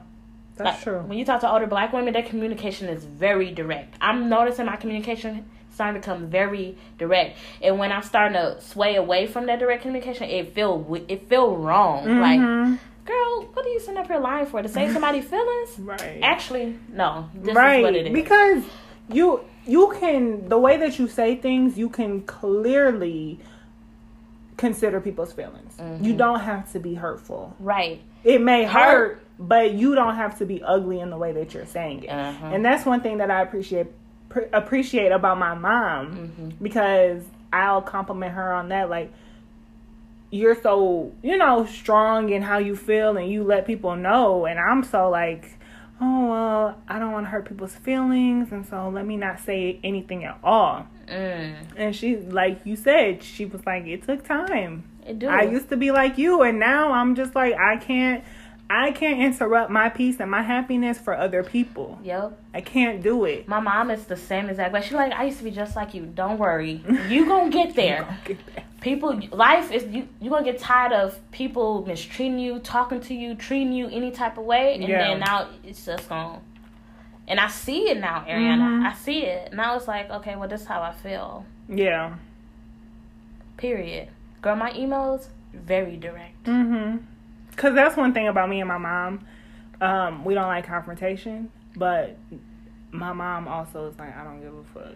Speaker 2: That's
Speaker 1: Like,
Speaker 2: true.
Speaker 1: When you talk to older black women, their communication is very direct. I'm noticing my communication starting to become very direct. And when I'm starting to sway away from that direct communication, it feel it feel wrong. Like,
Speaker 2: Mhm.
Speaker 1: girl, what are you sitting up here lying for? To save somebody's feelings?
Speaker 2: right.
Speaker 1: Actually, no. This
Speaker 2: right.
Speaker 1: is what it is.
Speaker 2: Because you you can the way that you say things, you can clearly consider people's feelings.
Speaker 1: Mm-hmm.
Speaker 2: You don't have to be hurtful.
Speaker 1: right.
Speaker 2: It may hurt,
Speaker 1: Hurt.
Speaker 2: but you don't have to be ugly in the way that you're saying it.
Speaker 1: Uh-huh.
Speaker 2: And that's one thing that I appreciate pr- appreciate about my mom
Speaker 1: Mm-hmm.
Speaker 2: because I'll compliment her on that like you're so, you know, strong in how you feel and you let people know and I'm so like oh well, I don't want to hurt people's feelings and so let me not say anything at all.
Speaker 1: Mm.
Speaker 2: And she like you said, she was like it took time.
Speaker 1: It do.
Speaker 2: I used to be like you and now I'm just like I can't I can't interrupt my peace and my happiness for other people.
Speaker 1: Yep.
Speaker 2: I can't do it.
Speaker 1: My mom is the same exact way. She's like, I used to be just like you. Don't worry. You gonna get there. People, life is you. you're gonna get tired of people mistreating you, talking to you, treating you any type of way, and
Speaker 2: Yeah.
Speaker 1: then now it's just gone. And I see it now, Ariana.
Speaker 2: Mhm.
Speaker 1: I see it. Now it's like, okay, well, this is how I feel.
Speaker 2: Yeah.
Speaker 1: Period. Girl, my emails very direct.
Speaker 2: Mhm. Cuz that's one thing about me and my mom. Um we don't like confrontation, but my mom also is like I don't give a fuck.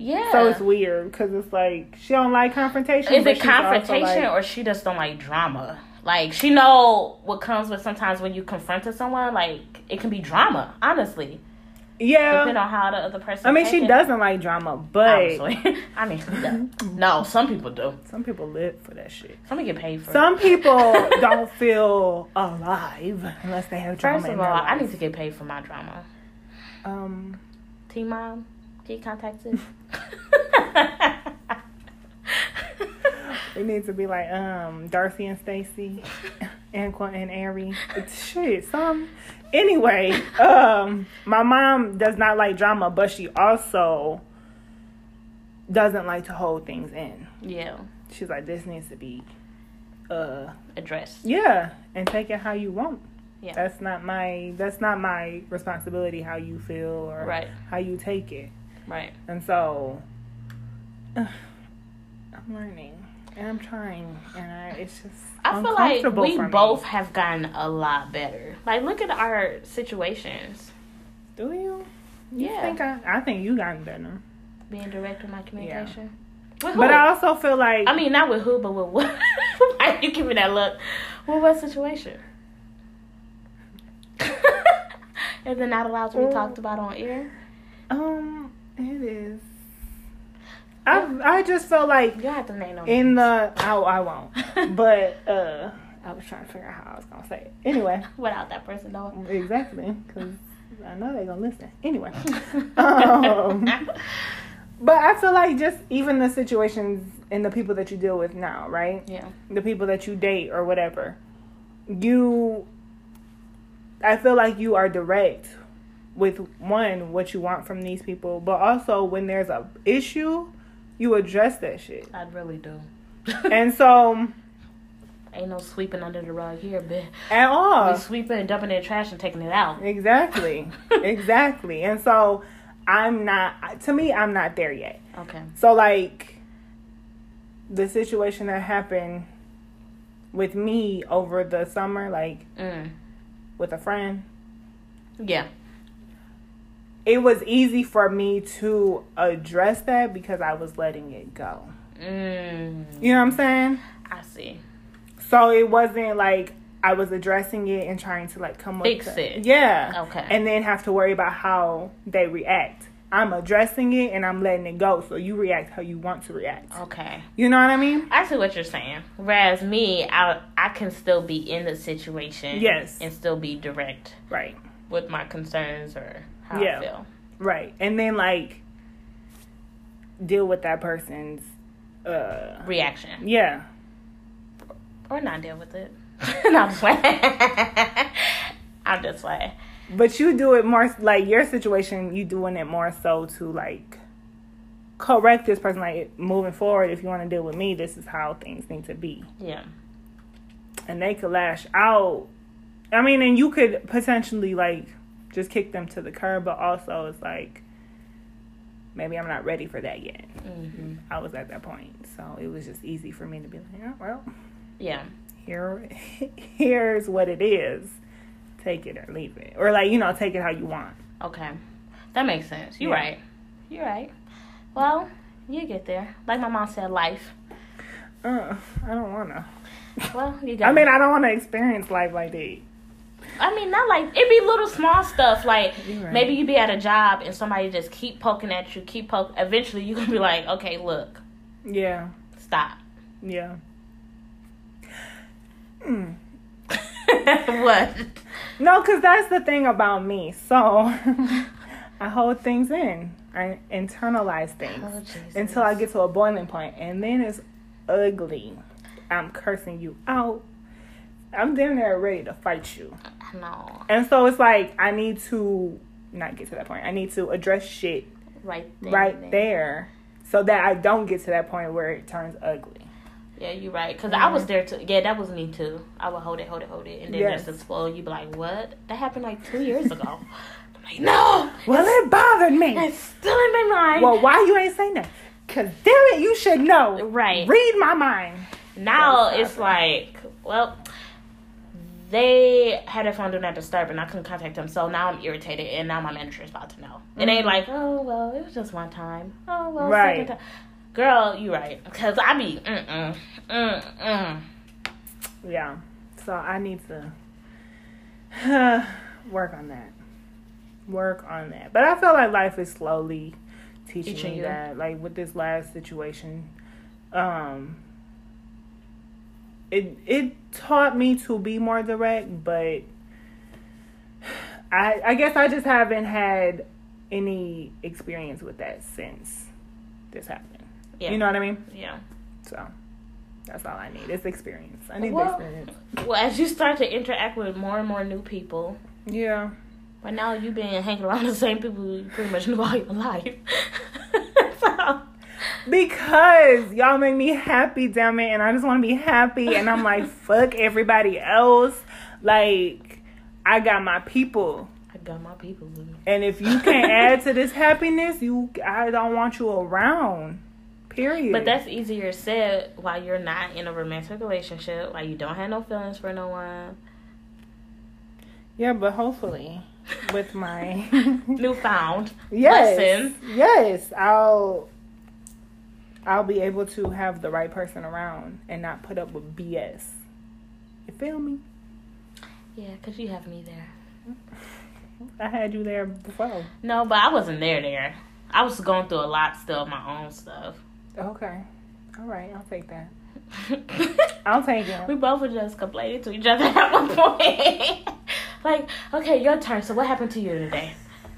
Speaker 1: Yeah.
Speaker 2: So it's weird cuz it's like she don't like confrontation.
Speaker 1: Is it confrontation
Speaker 2: like-
Speaker 1: or she just don't like drama? Like she know what comes with sometimes when you confronted someone, like it can be drama, honestly.
Speaker 2: Yeah.
Speaker 1: Depending on how the other person
Speaker 2: I mean, she
Speaker 1: it.
Speaker 2: doesn't like drama, but
Speaker 1: I mean? No, some people do.
Speaker 2: some people live for that shit.
Speaker 1: Some people get paid for it.
Speaker 2: Some people don't feel alive unless they have drama
Speaker 1: First of all, I need to get paid for my drama.
Speaker 2: Um,
Speaker 1: Team mom, can you contact us?
Speaker 2: we need to be like um Darcey and Stacey, and Quentin and Ari. Shit, some. Anyway, um, my mom does not like drama, but she also doesn't like to hold things in.
Speaker 1: yeah,
Speaker 2: She's like, this needs to be, uh,
Speaker 1: address.
Speaker 2: yeah, and take it how you want.
Speaker 1: Yeah.
Speaker 2: That's not my that's not my responsibility how you feel or
Speaker 1: Right.
Speaker 2: how you take it.
Speaker 1: Right.
Speaker 2: And so I'm learning and I'm trying and I, it's just
Speaker 1: I feel like we both have gotten a lot better. Like, look at our situations.
Speaker 2: Do you? You
Speaker 1: Yeah.
Speaker 2: think I I think you gotten better.
Speaker 1: Being direct with my communication. Who?
Speaker 2: But I also feel like
Speaker 1: I mean, not with who, but with what? Why you give me that look? With what situation? Is it not allowed to be talked about on air?
Speaker 2: um it is. I I just feel like
Speaker 1: You have to name no
Speaker 2: in
Speaker 1: names.
Speaker 2: the I I won't. but uh I was trying to figure out how I was gonna say it. Anyway.
Speaker 1: without that person knowing.
Speaker 2: Exactly, because I know they're gonna listen anyway. Um, but I feel like just even the situations and the people that you deal with now, right?
Speaker 1: yeah.
Speaker 2: The people that you date or whatever, you. I feel like you are direct with one what you want from these people, but also when there's a issue, you address that shit.
Speaker 1: I really do.
Speaker 2: And so,
Speaker 1: Ain't no sweeping under the rug here, bitch.
Speaker 2: at all,
Speaker 1: We sweeping and dumping in trash and taking it out.
Speaker 2: Exactly. exactly. And so I'm not to me I'm not there yet.
Speaker 1: Okay.
Speaker 2: So like the situation that happened with me over the summer like
Speaker 1: Mm.
Speaker 2: with a friend,
Speaker 1: Yeah.
Speaker 2: It was easy for me to address that because I was letting it go.
Speaker 1: Mm.
Speaker 2: You know what I'm saying?
Speaker 1: I see.
Speaker 2: So it wasn't like I was addressing it and trying to like come
Speaker 1: Fix
Speaker 2: up to,
Speaker 1: it.
Speaker 2: Yeah.
Speaker 1: Okay.
Speaker 2: And then have to worry about how they react. I'm addressing it and I'm letting it go. So you react how you want to react.
Speaker 1: Okay.
Speaker 2: You know what I mean?
Speaker 1: I see what you're saying. Whereas me, I I can still be in the situation.
Speaker 2: Yes.
Speaker 1: And still be direct
Speaker 2: Right.
Speaker 1: with my concerns or how
Speaker 2: Yeah.
Speaker 1: I feel.
Speaker 2: Right. And then like deal with that person's uh
Speaker 1: Reaction.
Speaker 2: yeah.
Speaker 1: Or not deal with it. no, I'm just playing. I'm just playing.
Speaker 2: But you do it more like your situation, you doing it more so to like correct this person like moving forward if you want to deal with me, this is how things need to be.
Speaker 1: Yeah.
Speaker 2: and they could lash out. I mean, and you could potentially like just kick them to the curb, but also it's like maybe I'm not ready for that yet.
Speaker 1: hmm
Speaker 2: I was at that point, so it was just easy for me to be like, oh, well,
Speaker 1: Yeah.
Speaker 2: here, here's what it is. Take it or leave it, or like you know, take it how you want.
Speaker 1: Okay. That makes sense. You're
Speaker 2: Yeah.
Speaker 1: right. You're right. Well, you get there. Like my mom said, life.
Speaker 2: Uh, I don't wanna.
Speaker 1: Well, you got.
Speaker 2: I mean, I don't want to experience life like that.
Speaker 1: I mean, not like it be little small stuff. Like
Speaker 2: right.
Speaker 1: maybe you be at a job and somebody just keep poking at you, keep poking. Eventually, you gonna be like, okay, look,
Speaker 2: Yeah,
Speaker 1: stop.
Speaker 2: yeah. Mm.
Speaker 1: what?
Speaker 2: No, because that's the thing about me. So I hold things in. I internalize things
Speaker 1: Oh,
Speaker 2: until I get to a boiling point, and then it's ugly. I'm cursing you out. I'm damn near ready to fight you.
Speaker 1: No,
Speaker 2: And so it's like I need to not get to that point. I need to address shit
Speaker 1: right there.
Speaker 2: right there so that I don't get to that point where it turns ugly.
Speaker 1: Yeah, you're right. Because I was mm-hmm. there too. Yeah, that was me too. I would hold it, hold it, hold it, and then
Speaker 2: Yes.
Speaker 1: just explode. You'd be like, what? That happened like two years ago. I'm like, no,
Speaker 2: Well, it bothered me.
Speaker 1: it's still in my mind.
Speaker 2: Well, why you ain't saying that? Cause damn it, you should know.
Speaker 1: Right.
Speaker 2: Read my mind.
Speaker 1: Now it's like, well, they had their phone do not disturb, and I couldn't contact them. So now I'm irritated, and now my manager is about to know. And they like, oh well, it was just one time. Oh well,
Speaker 2: Mm-hmm. Right.
Speaker 1: second time. Girl, you right. Cause I be, mm mm, mm mm.
Speaker 2: Yeah. So I need to work on that. Work on that. But I feel like life is slowly teaching,
Speaker 1: Teaching
Speaker 2: me
Speaker 1: you.
Speaker 2: that. Like with this last situation, um it it taught me to be more direct, but I I guess I just haven't had any experience with that since this happened.
Speaker 1: Yeah.
Speaker 2: You know what I mean?
Speaker 1: Yeah.
Speaker 2: So that's all I need. It's experience. I need
Speaker 1: Well-
Speaker 2: the experience.
Speaker 1: Well, as you start to interact with more and more new people,
Speaker 2: Yeah.
Speaker 1: but now you've been hanging around the same people you pretty much knew all your life. so,
Speaker 2: Because y'all make me happy, damn it, and I just want to be happy, and I'm like, fuck everybody else. Like, I got my people,
Speaker 1: I got my people
Speaker 2: and if you can't add to this happiness, you, I don't want you around. Period.
Speaker 1: But that's easier said while you're not in a romantic relationship, while you don't have no feelings for no one.
Speaker 2: yeah, but hopefully, with my
Speaker 1: Newfound
Speaker 2: yes,
Speaker 1: lesson.
Speaker 2: yes, I'll. I'll be able to have the right person around and not put up with BS. You feel me?
Speaker 1: Yeah, because you have me there.
Speaker 2: I had you there before.
Speaker 1: No, but I wasn't there there. I was going through a lot still of my own stuff.
Speaker 2: Okay. All right, I'll take that. I'll take it.
Speaker 1: we both were just complaining to each other at one point. like, okay, your turn. So what happened to you today?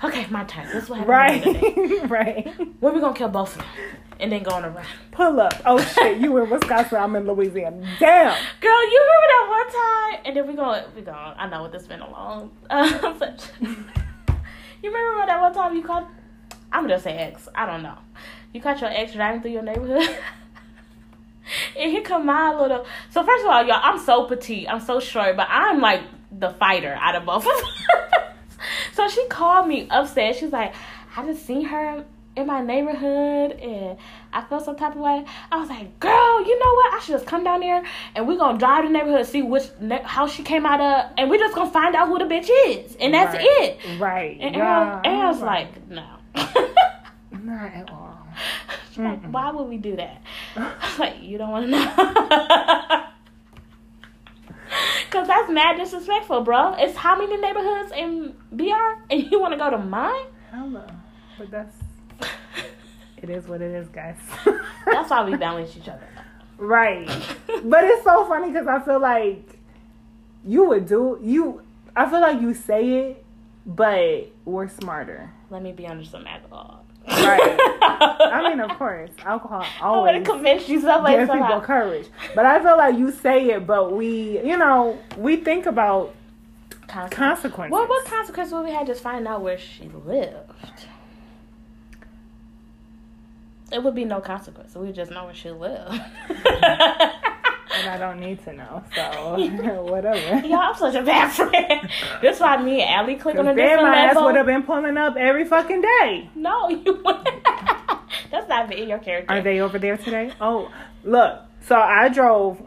Speaker 1: Okay, my turn. This is what happened.
Speaker 2: Right. right.
Speaker 1: When we gonna kill both of them? And then go on a run.
Speaker 2: Pull up. Oh shit, you in Wisconsin, I'm in Louisiana. Damn.
Speaker 1: Girl, you remember that one time? And then we go, we go. I know what this been a long. Uh, you remember that one time you caught? I'm gonna say ex. I don't know. You caught your ex driving through your neighborhood. and here come my little. So first of all, y'all, I'm so petite. I'm so short, but I'm like the fighter out of both of us. so she called me upstairs. She's like, I just seen her in my neighborhood and I felt some type of way. I was like, girl, you know what? I should just come down there and we're gonna drive the neighborhood, see which ne- house she came out of, and we're just gonna find out who the bitch is, and that's
Speaker 2: Right.
Speaker 1: it.
Speaker 2: Right.
Speaker 1: And
Speaker 2: yeah.
Speaker 1: Aaron, Aaron's like, no.
Speaker 2: Not at all.
Speaker 1: Like, why would we do that? I was like, you don't want to know. Cause that's mad disrespectful, bro. It's how many neighborhoods in BR, and you want to go to mine?
Speaker 2: Hello. But that's it is what it is, guys.
Speaker 1: That's why we balance each other.
Speaker 2: Right. But it's so funny because I feel like you would do you. I feel like you say it, but we're smarter.
Speaker 1: Let me be under some alcohol.
Speaker 2: Right. I mean, of course, alcohol always.
Speaker 1: I want to convince you somebody
Speaker 2: gives people courage. But I feel like you say it, but we, you know, we think about
Speaker 1: Consequences.
Speaker 2: consequences.
Speaker 1: Well, what consequences would we have just find out where she lived? It would be no consequence. We just know where she lived.
Speaker 2: and I don't need to know, so whatever.
Speaker 1: Y'all, I'm such a bad friend. That's why me and Allie click on a different
Speaker 2: my ass
Speaker 1: level.
Speaker 2: would have been pulling up every fucking day.
Speaker 1: No, you wouldn't. That's not in your character.
Speaker 2: Are they over there today? Oh, look. So I drove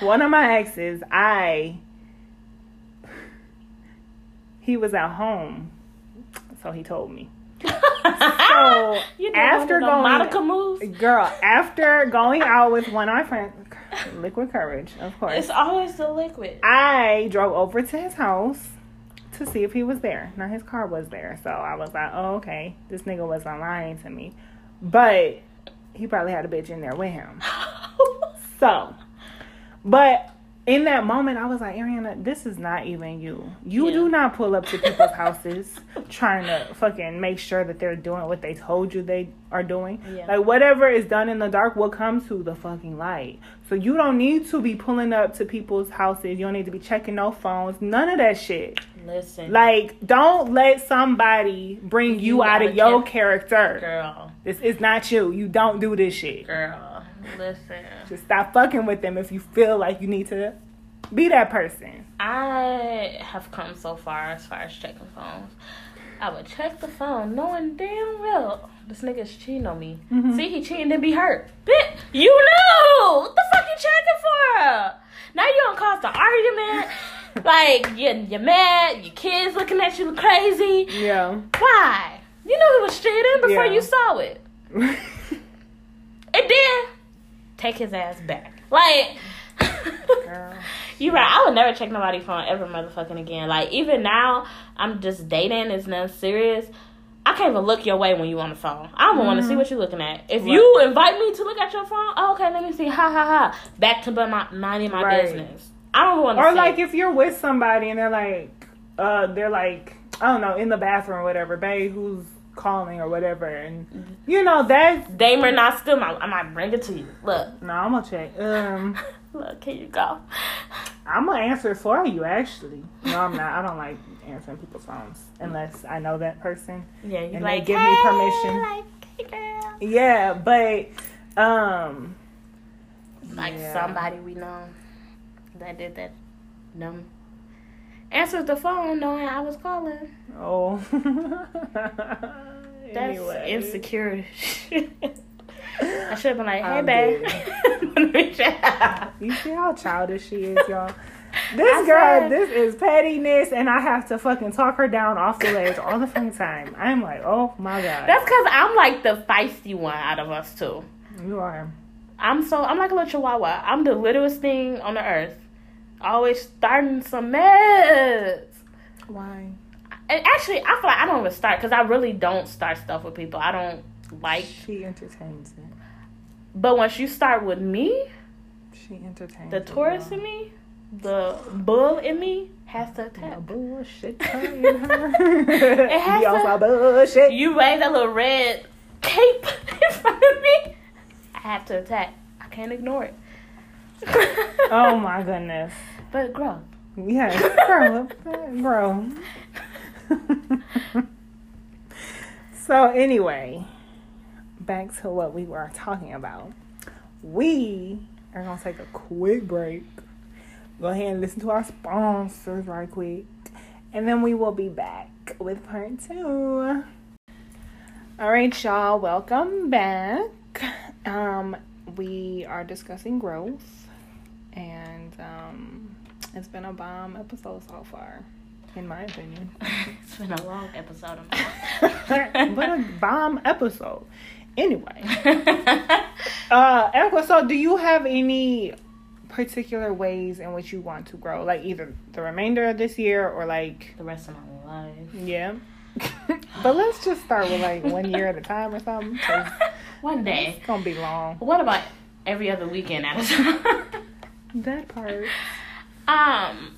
Speaker 2: one of my exes. I he was at home, so he told me. So
Speaker 1: you
Speaker 2: after going,
Speaker 1: Monica moves.
Speaker 2: girl, after going out with one of my friends, liquid courage, of course.
Speaker 1: It's always the liquid.
Speaker 2: I drove over to his house to see if he was there. Now his car was there, so I was like, "Oh, okay, this nigga wasn't lying to me," but he probably had a bitch in there with him. So, but in that moment, I was like, Ariana, this is not even you. You
Speaker 1: Yeah.
Speaker 2: do not pull up to people's houses trying to fucking make sure that they're doing what they told you they are doing.
Speaker 1: Yeah.
Speaker 2: Like, whatever is done in the dark will come to the fucking light. So, you don't need to be pulling up to people's houses. You don't need to be checking no phones. None of that shit.
Speaker 1: Listen,
Speaker 2: Like, don't let somebody bring you,
Speaker 1: You
Speaker 2: out of your
Speaker 1: character.
Speaker 2: character.
Speaker 1: girl,
Speaker 2: This is not you. You don't do this shit.
Speaker 1: girl, listen.
Speaker 2: Just stop fucking with them if you feel like you need to be that person.
Speaker 1: I have come so far as far as checking phones. I would check the phone knowing damn well this nigga's cheating on me.
Speaker 2: Mhm.
Speaker 1: See, he cheating to be hurt. Bitch, you know What the fuck you checking for? Now you don't cause the argument. like, you're, you're mad, your kids looking at you crazy.
Speaker 2: Yeah.
Speaker 1: Why? You knew he was cheating before
Speaker 2: Yeah.
Speaker 1: you saw it. And then, take his ass back. Like,
Speaker 2: Girl.
Speaker 1: you right. I would never check nobody's phone ever motherfucking again. Like, even now, I'm just dating. It's nothing serious. I can't even look your way when you on the phone. I don't want to see what you're looking at. If you invite me to look at your phone, oh, okay, let me see. Ha ha ha. Back to my minding my
Speaker 2: Right.
Speaker 1: business. I don't want to.
Speaker 2: Or
Speaker 1: see.
Speaker 2: like if you're with somebody and they're like, uh, they're like, I don't know, in the bathroom or whatever, babe, who's calling or whatever, and
Speaker 1: Mm-hmm.
Speaker 2: you know that's
Speaker 1: Damer not still. I I might bring it to you. Look,
Speaker 2: no, I'm gonna check. Um,
Speaker 1: look. Here you go.
Speaker 2: I'm gonna answer for you actually. No, I'm not. I don't like answering people's phones unless I know that person.
Speaker 1: Yeah, you
Speaker 2: And they
Speaker 1: like
Speaker 2: give me
Speaker 1: "Hey,"
Speaker 2: permission.
Speaker 1: Like, hey, girl.
Speaker 2: Yeah, but um,
Speaker 1: like
Speaker 2: yeah.
Speaker 1: somebody we know that did that dumb answered the phone knowing I was calling.
Speaker 2: Oh.
Speaker 1: That's
Speaker 2: Anyway.
Speaker 1: insecure. I should have been like, hey, babe.
Speaker 2: You see how childish she is, y'all.
Speaker 1: I
Speaker 2: This girl,
Speaker 1: said-
Speaker 2: this is pettiness, and I have to fucking talk her down off the ledge all the fucking time. I'm like, oh my god,
Speaker 1: That's because I'm like the feisty one out of us two.
Speaker 2: you are.
Speaker 1: I'm so I'm like a little chihuahua. I'm the littlest thing on the earth. Always starting some mess.
Speaker 2: Why?
Speaker 1: And actually, I feel like I don't even start because I really don't start stuff with people. I don't like.
Speaker 2: She entertains it.
Speaker 1: But once you start with me,
Speaker 2: She entertains
Speaker 1: the Taurus in me, the bull in me has to attack.
Speaker 2: bullshit in her.
Speaker 1: It has to-
Speaker 2: some bullshit.
Speaker 1: You raise that little red cape in front of me, I have to attack. I can't ignore it.
Speaker 2: Oh my goodness.
Speaker 1: But grow.
Speaker 2: Yes, grow grow. so anyway, back to what we were talking about. We are gonna take a quick break. Go ahead and listen to our sponsors right quick, and then we will be back with part two. All right, y'all, welcome back. Um, we are discussing growth, and um, it's been a bomb episode so far, in my opinion.
Speaker 1: it's been a long episode of
Speaker 2: but a bomb episode. Anyway, uh, Erica, so do you have any particular ways in which you want to grow? Like either the remainder of this year or like,
Speaker 1: the rest of my life.
Speaker 2: yeah. but let's just start with like one year at a time or something.
Speaker 1: One day.
Speaker 2: It's gonna be long.
Speaker 1: What about every other weekend at a time?
Speaker 2: That part.
Speaker 1: um.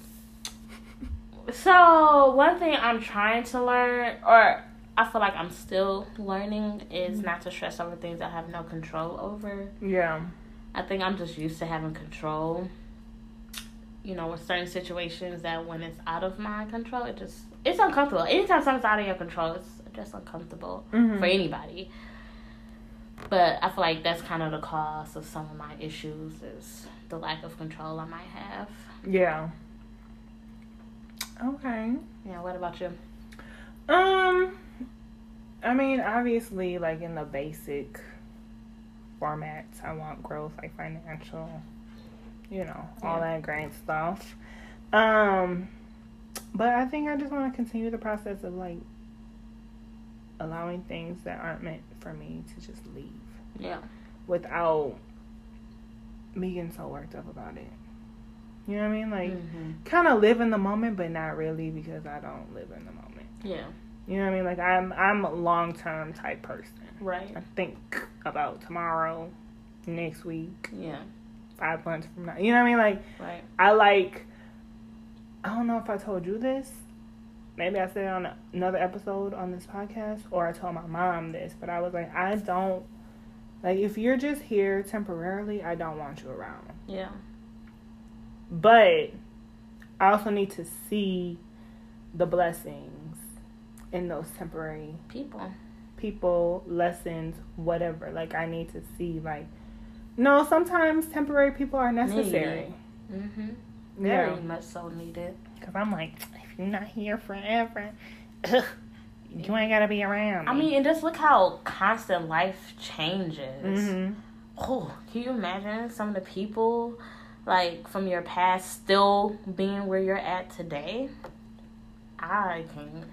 Speaker 1: So one thing I'm trying to learn, or I feel like I'm still learning, is not to stress over things I have no control over.
Speaker 2: Yeah.
Speaker 1: I think I'm just used to having control. You know, with certain situations that when it's out of my control, it just it's uncomfortable. Anytime something's out of your control, it's just uncomfortable
Speaker 2: Mhm.
Speaker 1: for anybody. But I feel like that's kind of the cause of some of my issues is the lack of control I might have.
Speaker 2: Yeah. Okay.
Speaker 1: Yeah, what about you?
Speaker 2: Um, I mean, obviously, like in the basic formats, I want growth, like financial, you know, all
Speaker 1: Yeah.
Speaker 2: that great stuff. Um, but I think I just want to continue the process of like allowing things that aren't meant for me to just leave
Speaker 1: Yeah.
Speaker 2: without me getting so worked up about it. You know what I mean? Like,
Speaker 1: hmm
Speaker 2: kind of live in the moment, but not really because I don't live in the moment.
Speaker 1: Yeah.
Speaker 2: You know what I mean? Like I'm I'm a long term type person.
Speaker 1: Right.
Speaker 2: I think about tomorrow, next week,
Speaker 1: Yeah.
Speaker 2: five months from now. You know what I mean? Like
Speaker 1: Right.
Speaker 2: I like I don't know if I told you this. Maybe I said it on another episode on this podcast or I told my mom this, but I was like, I don't like if you're just here temporarily, I don't want you around.
Speaker 1: Yeah.
Speaker 2: But I also need to see the blessings in those temporary
Speaker 1: People.
Speaker 2: people, lessons, whatever. Like I need to see like no, sometimes temporary people are necessary.
Speaker 1: Mm-hmm.
Speaker 2: Yeah.
Speaker 1: Very much so needed.
Speaker 2: Cuz I'm like if you're not here forever, you ain't got to be around.
Speaker 1: I mean, and just look how constant life changes.
Speaker 2: mhm.
Speaker 1: Oh, can you imagine some of the people like from your past still being where you're at today? I can't.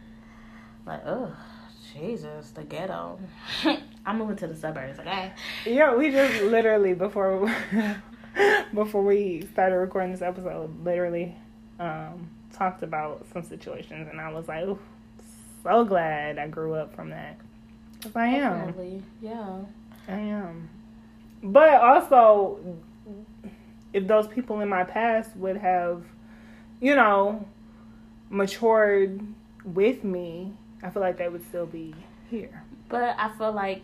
Speaker 1: Like, oh, Jesus, the ghetto. I'm moving to the suburbs, okay?
Speaker 2: Yeah, we just literally before before we started recording this episode, literally um, talked about some situations, and I was like, Ooh, so glad I grew up from that. Cause I am,
Speaker 1: Definitely, yeah.
Speaker 2: I am. But also, if those people in my past would have, you know, matured with me, I feel like they would still be here.
Speaker 1: But I feel like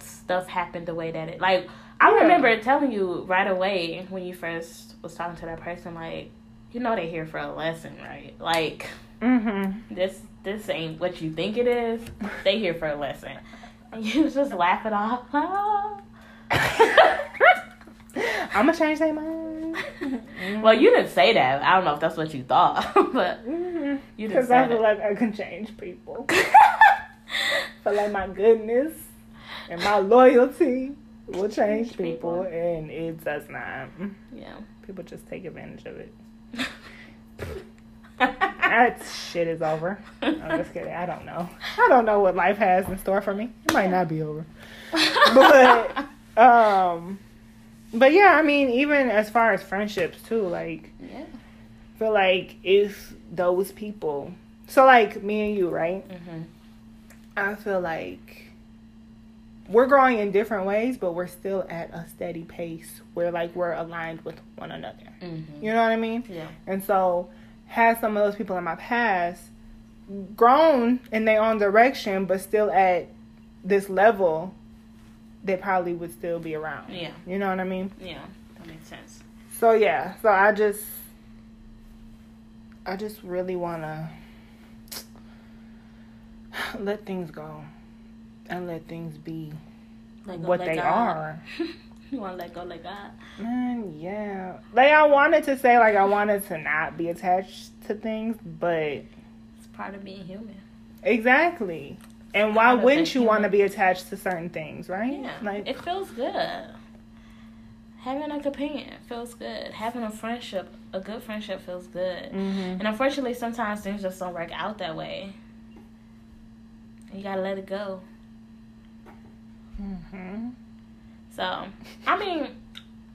Speaker 1: stuff happened the way that it like I
Speaker 2: Yeah.
Speaker 1: remember telling you right away when you first was talking to that person, like, you know they're here for a lesson, right? Like
Speaker 2: Mm-hmm.
Speaker 1: this this ain't what you think it is. Stay here for a lesson. And you just laugh it off.
Speaker 2: I'm gonna change their mind.
Speaker 1: well, you didn't say that. I don't know if that's what you thought, but
Speaker 2: Mm-hmm.
Speaker 1: You didn't
Speaker 2: Because I feel
Speaker 1: that.
Speaker 2: like I can change people. feel like my goodness and my loyalty will change
Speaker 1: Change
Speaker 2: people,
Speaker 1: people.
Speaker 2: and it does not.
Speaker 1: yeah.
Speaker 2: People just take advantage of it. That shit is over. I'm just kidding. I don't know. I don't know what life has in store for me. It might not be over. But um but yeah, I mean even as far as friendships too, like
Speaker 1: yeah.
Speaker 2: feel like if those people so like me and you, right?
Speaker 1: hmm
Speaker 2: I feel like we're growing in different ways, but we're still at a steady pace where like we're aligned with one another.
Speaker 1: hmm
Speaker 2: You know what I mean?
Speaker 1: Yeah.
Speaker 2: And so had some of those people in my past grown in their own direction, but still at this level, they probably would still be around.
Speaker 1: Yeah.
Speaker 2: You know what I mean?
Speaker 1: Yeah. That makes sense.
Speaker 2: So yeah, so I just I just really wanna let things go and let things be
Speaker 1: go,
Speaker 2: what they
Speaker 1: God.
Speaker 2: are.
Speaker 1: you want to let go, let God.
Speaker 2: Man, yeah. Like I wanted to say like I wanted to not be attached to things, but
Speaker 1: It's part of being human.
Speaker 2: exactly. And why wouldn't you want to be attached to certain things, right?
Speaker 1: Yeah.
Speaker 2: Like
Speaker 1: it feels good. Having a companion feels good. Having a friendship, a good friendship feels good.
Speaker 2: mhm.
Speaker 1: And unfortunately, sometimes things just don't work out that way. You gotta let it go.
Speaker 2: Mhm.
Speaker 1: So, I mean,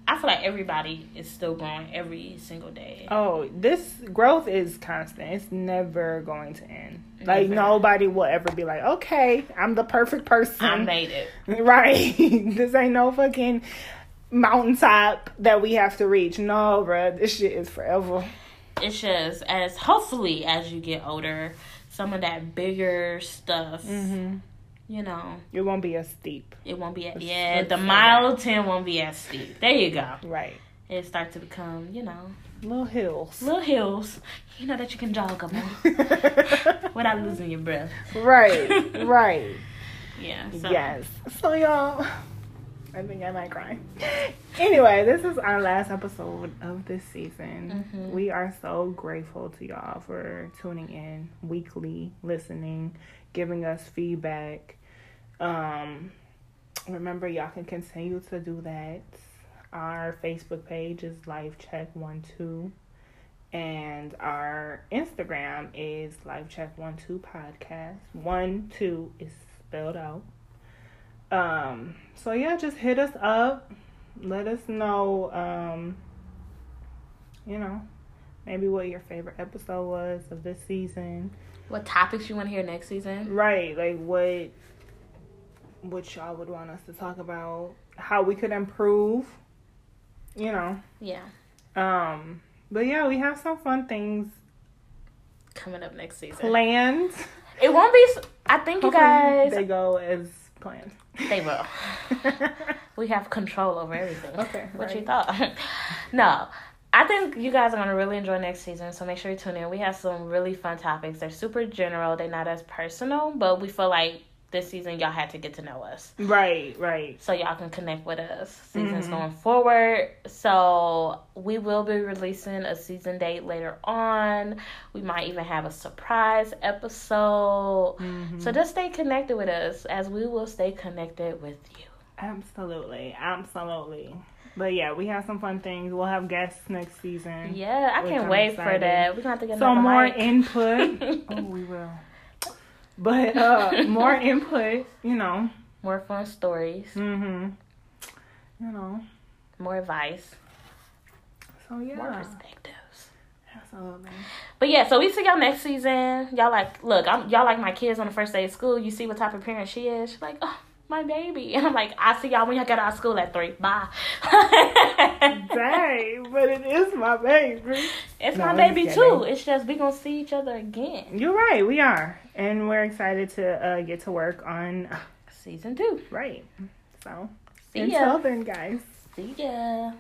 Speaker 1: I feel like everybody is still growing every single day.
Speaker 2: Oh, this growth is constant. It's never going to end. Like nobody will ever be like, "Okay, I'm the perfect person."
Speaker 1: I made it.
Speaker 2: Right. this ain't no fucking mountaintop that we have to reach. No, bruh. This shit is forever.
Speaker 1: It's just as hopefully as you get older, some of that bigger stuff,
Speaker 2: Mm-hmm.
Speaker 1: You know,
Speaker 2: It won't be as steep.
Speaker 1: it won't be.
Speaker 2: Let's-
Speaker 1: yeah, the
Speaker 2: say
Speaker 1: mountain won't be as steep. There you go.
Speaker 2: Right.
Speaker 1: It starts to become, you know,
Speaker 2: Little hills.
Speaker 1: little hills. You know that you can jog them without losing your breath.
Speaker 2: right. Right.
Speaker 1: Yeah. So.
Speaker 2: Yes. So y'all, I think I might cry. Anyway, this is our last episode of this season.
Speaker 1: Mhm.
Speaker 2: We are so grateful to y'all for tuning in weekly, listening, giving us feedback. Um, remember, y'all can continue to do that. Our Facebook page is Life Check One Two, and our Instagram is Life Check One Two Podcast. One two is spelled out. Um, so yeah, just hit us up. Let us know, um, you know, maybe what your favorite episode was of this season.
Speaker 1: What topics you want to hear next season?
Speaker 2: Right, like what what y'all would want us to talk about, how we could improve, you know.
Speaker 1: Yeah,
Speaker 2: Um, but yeah, we have some fun things
Speaker 1: coming up next season.
Speaker 2: planned.
Speaker 1: It won't be. I think you guys.
Speaker 2: they go as planned.
Speaker 1: They will. we have control over everything.
Speaker 2: Okay,
Speaker 1: What you thought? no. I think you guys are gonna really enjoy next season, so make sure you tune in. We have some really fun topics. They're super general, they're not as personal, but we feel like this season y'all had to get to know us.
Speaker 2: right, right.
Speaker 1: So y'all can connect with us seasons
Speaker 2: Mhm.
Speaker 1: going forward. So we will be releasing a season date later on. We might even have a surprise episode.
Speaker 2: Mhm.
Speaker 1: So just stay connected with us as we will stay connected with you.
Speaker 2: Absolutely, absolutely. But yeah, we have some fun things. We'll have guests next season.
Speaker 1: Yeah, I can't wait for that. We're gonna have to get
Speaker 2: some more
Speaker 1: mic.
Speaker 2: input. oh, we will. But uh more input, you know.
Speaker 1: more fun stories,
Speaker 2: Mhm. You know.
Speaker 1: more advice,
Speaker 2: So
Speaker 1: more perspectives.
Speaker 2: Absolutely.
Speaker 1: But yeah, so we see y'all next season. Y'all like, look, I'm y'all like my kids on the first day of school. You see what type of parent she is. She's like, oh, my baby, and I'm like, I see y'all when y'all get out of school at three. Bye.
Speaker 2: Dang, but it is my baby.
Speaker 1: It's
Speaker 2: No,
Speaker 1: my baby too. It's just we gonna see each other again.
Speaker 2: You're right, we are. And we're excited to uh, get to work on
Speaker 1: Season two.
Speaker 2: right. So
Speaker 1: See
Speaker 2: until
Speaker 1: ya.
Speaker 2: then guys.
Speaker 1: See ya.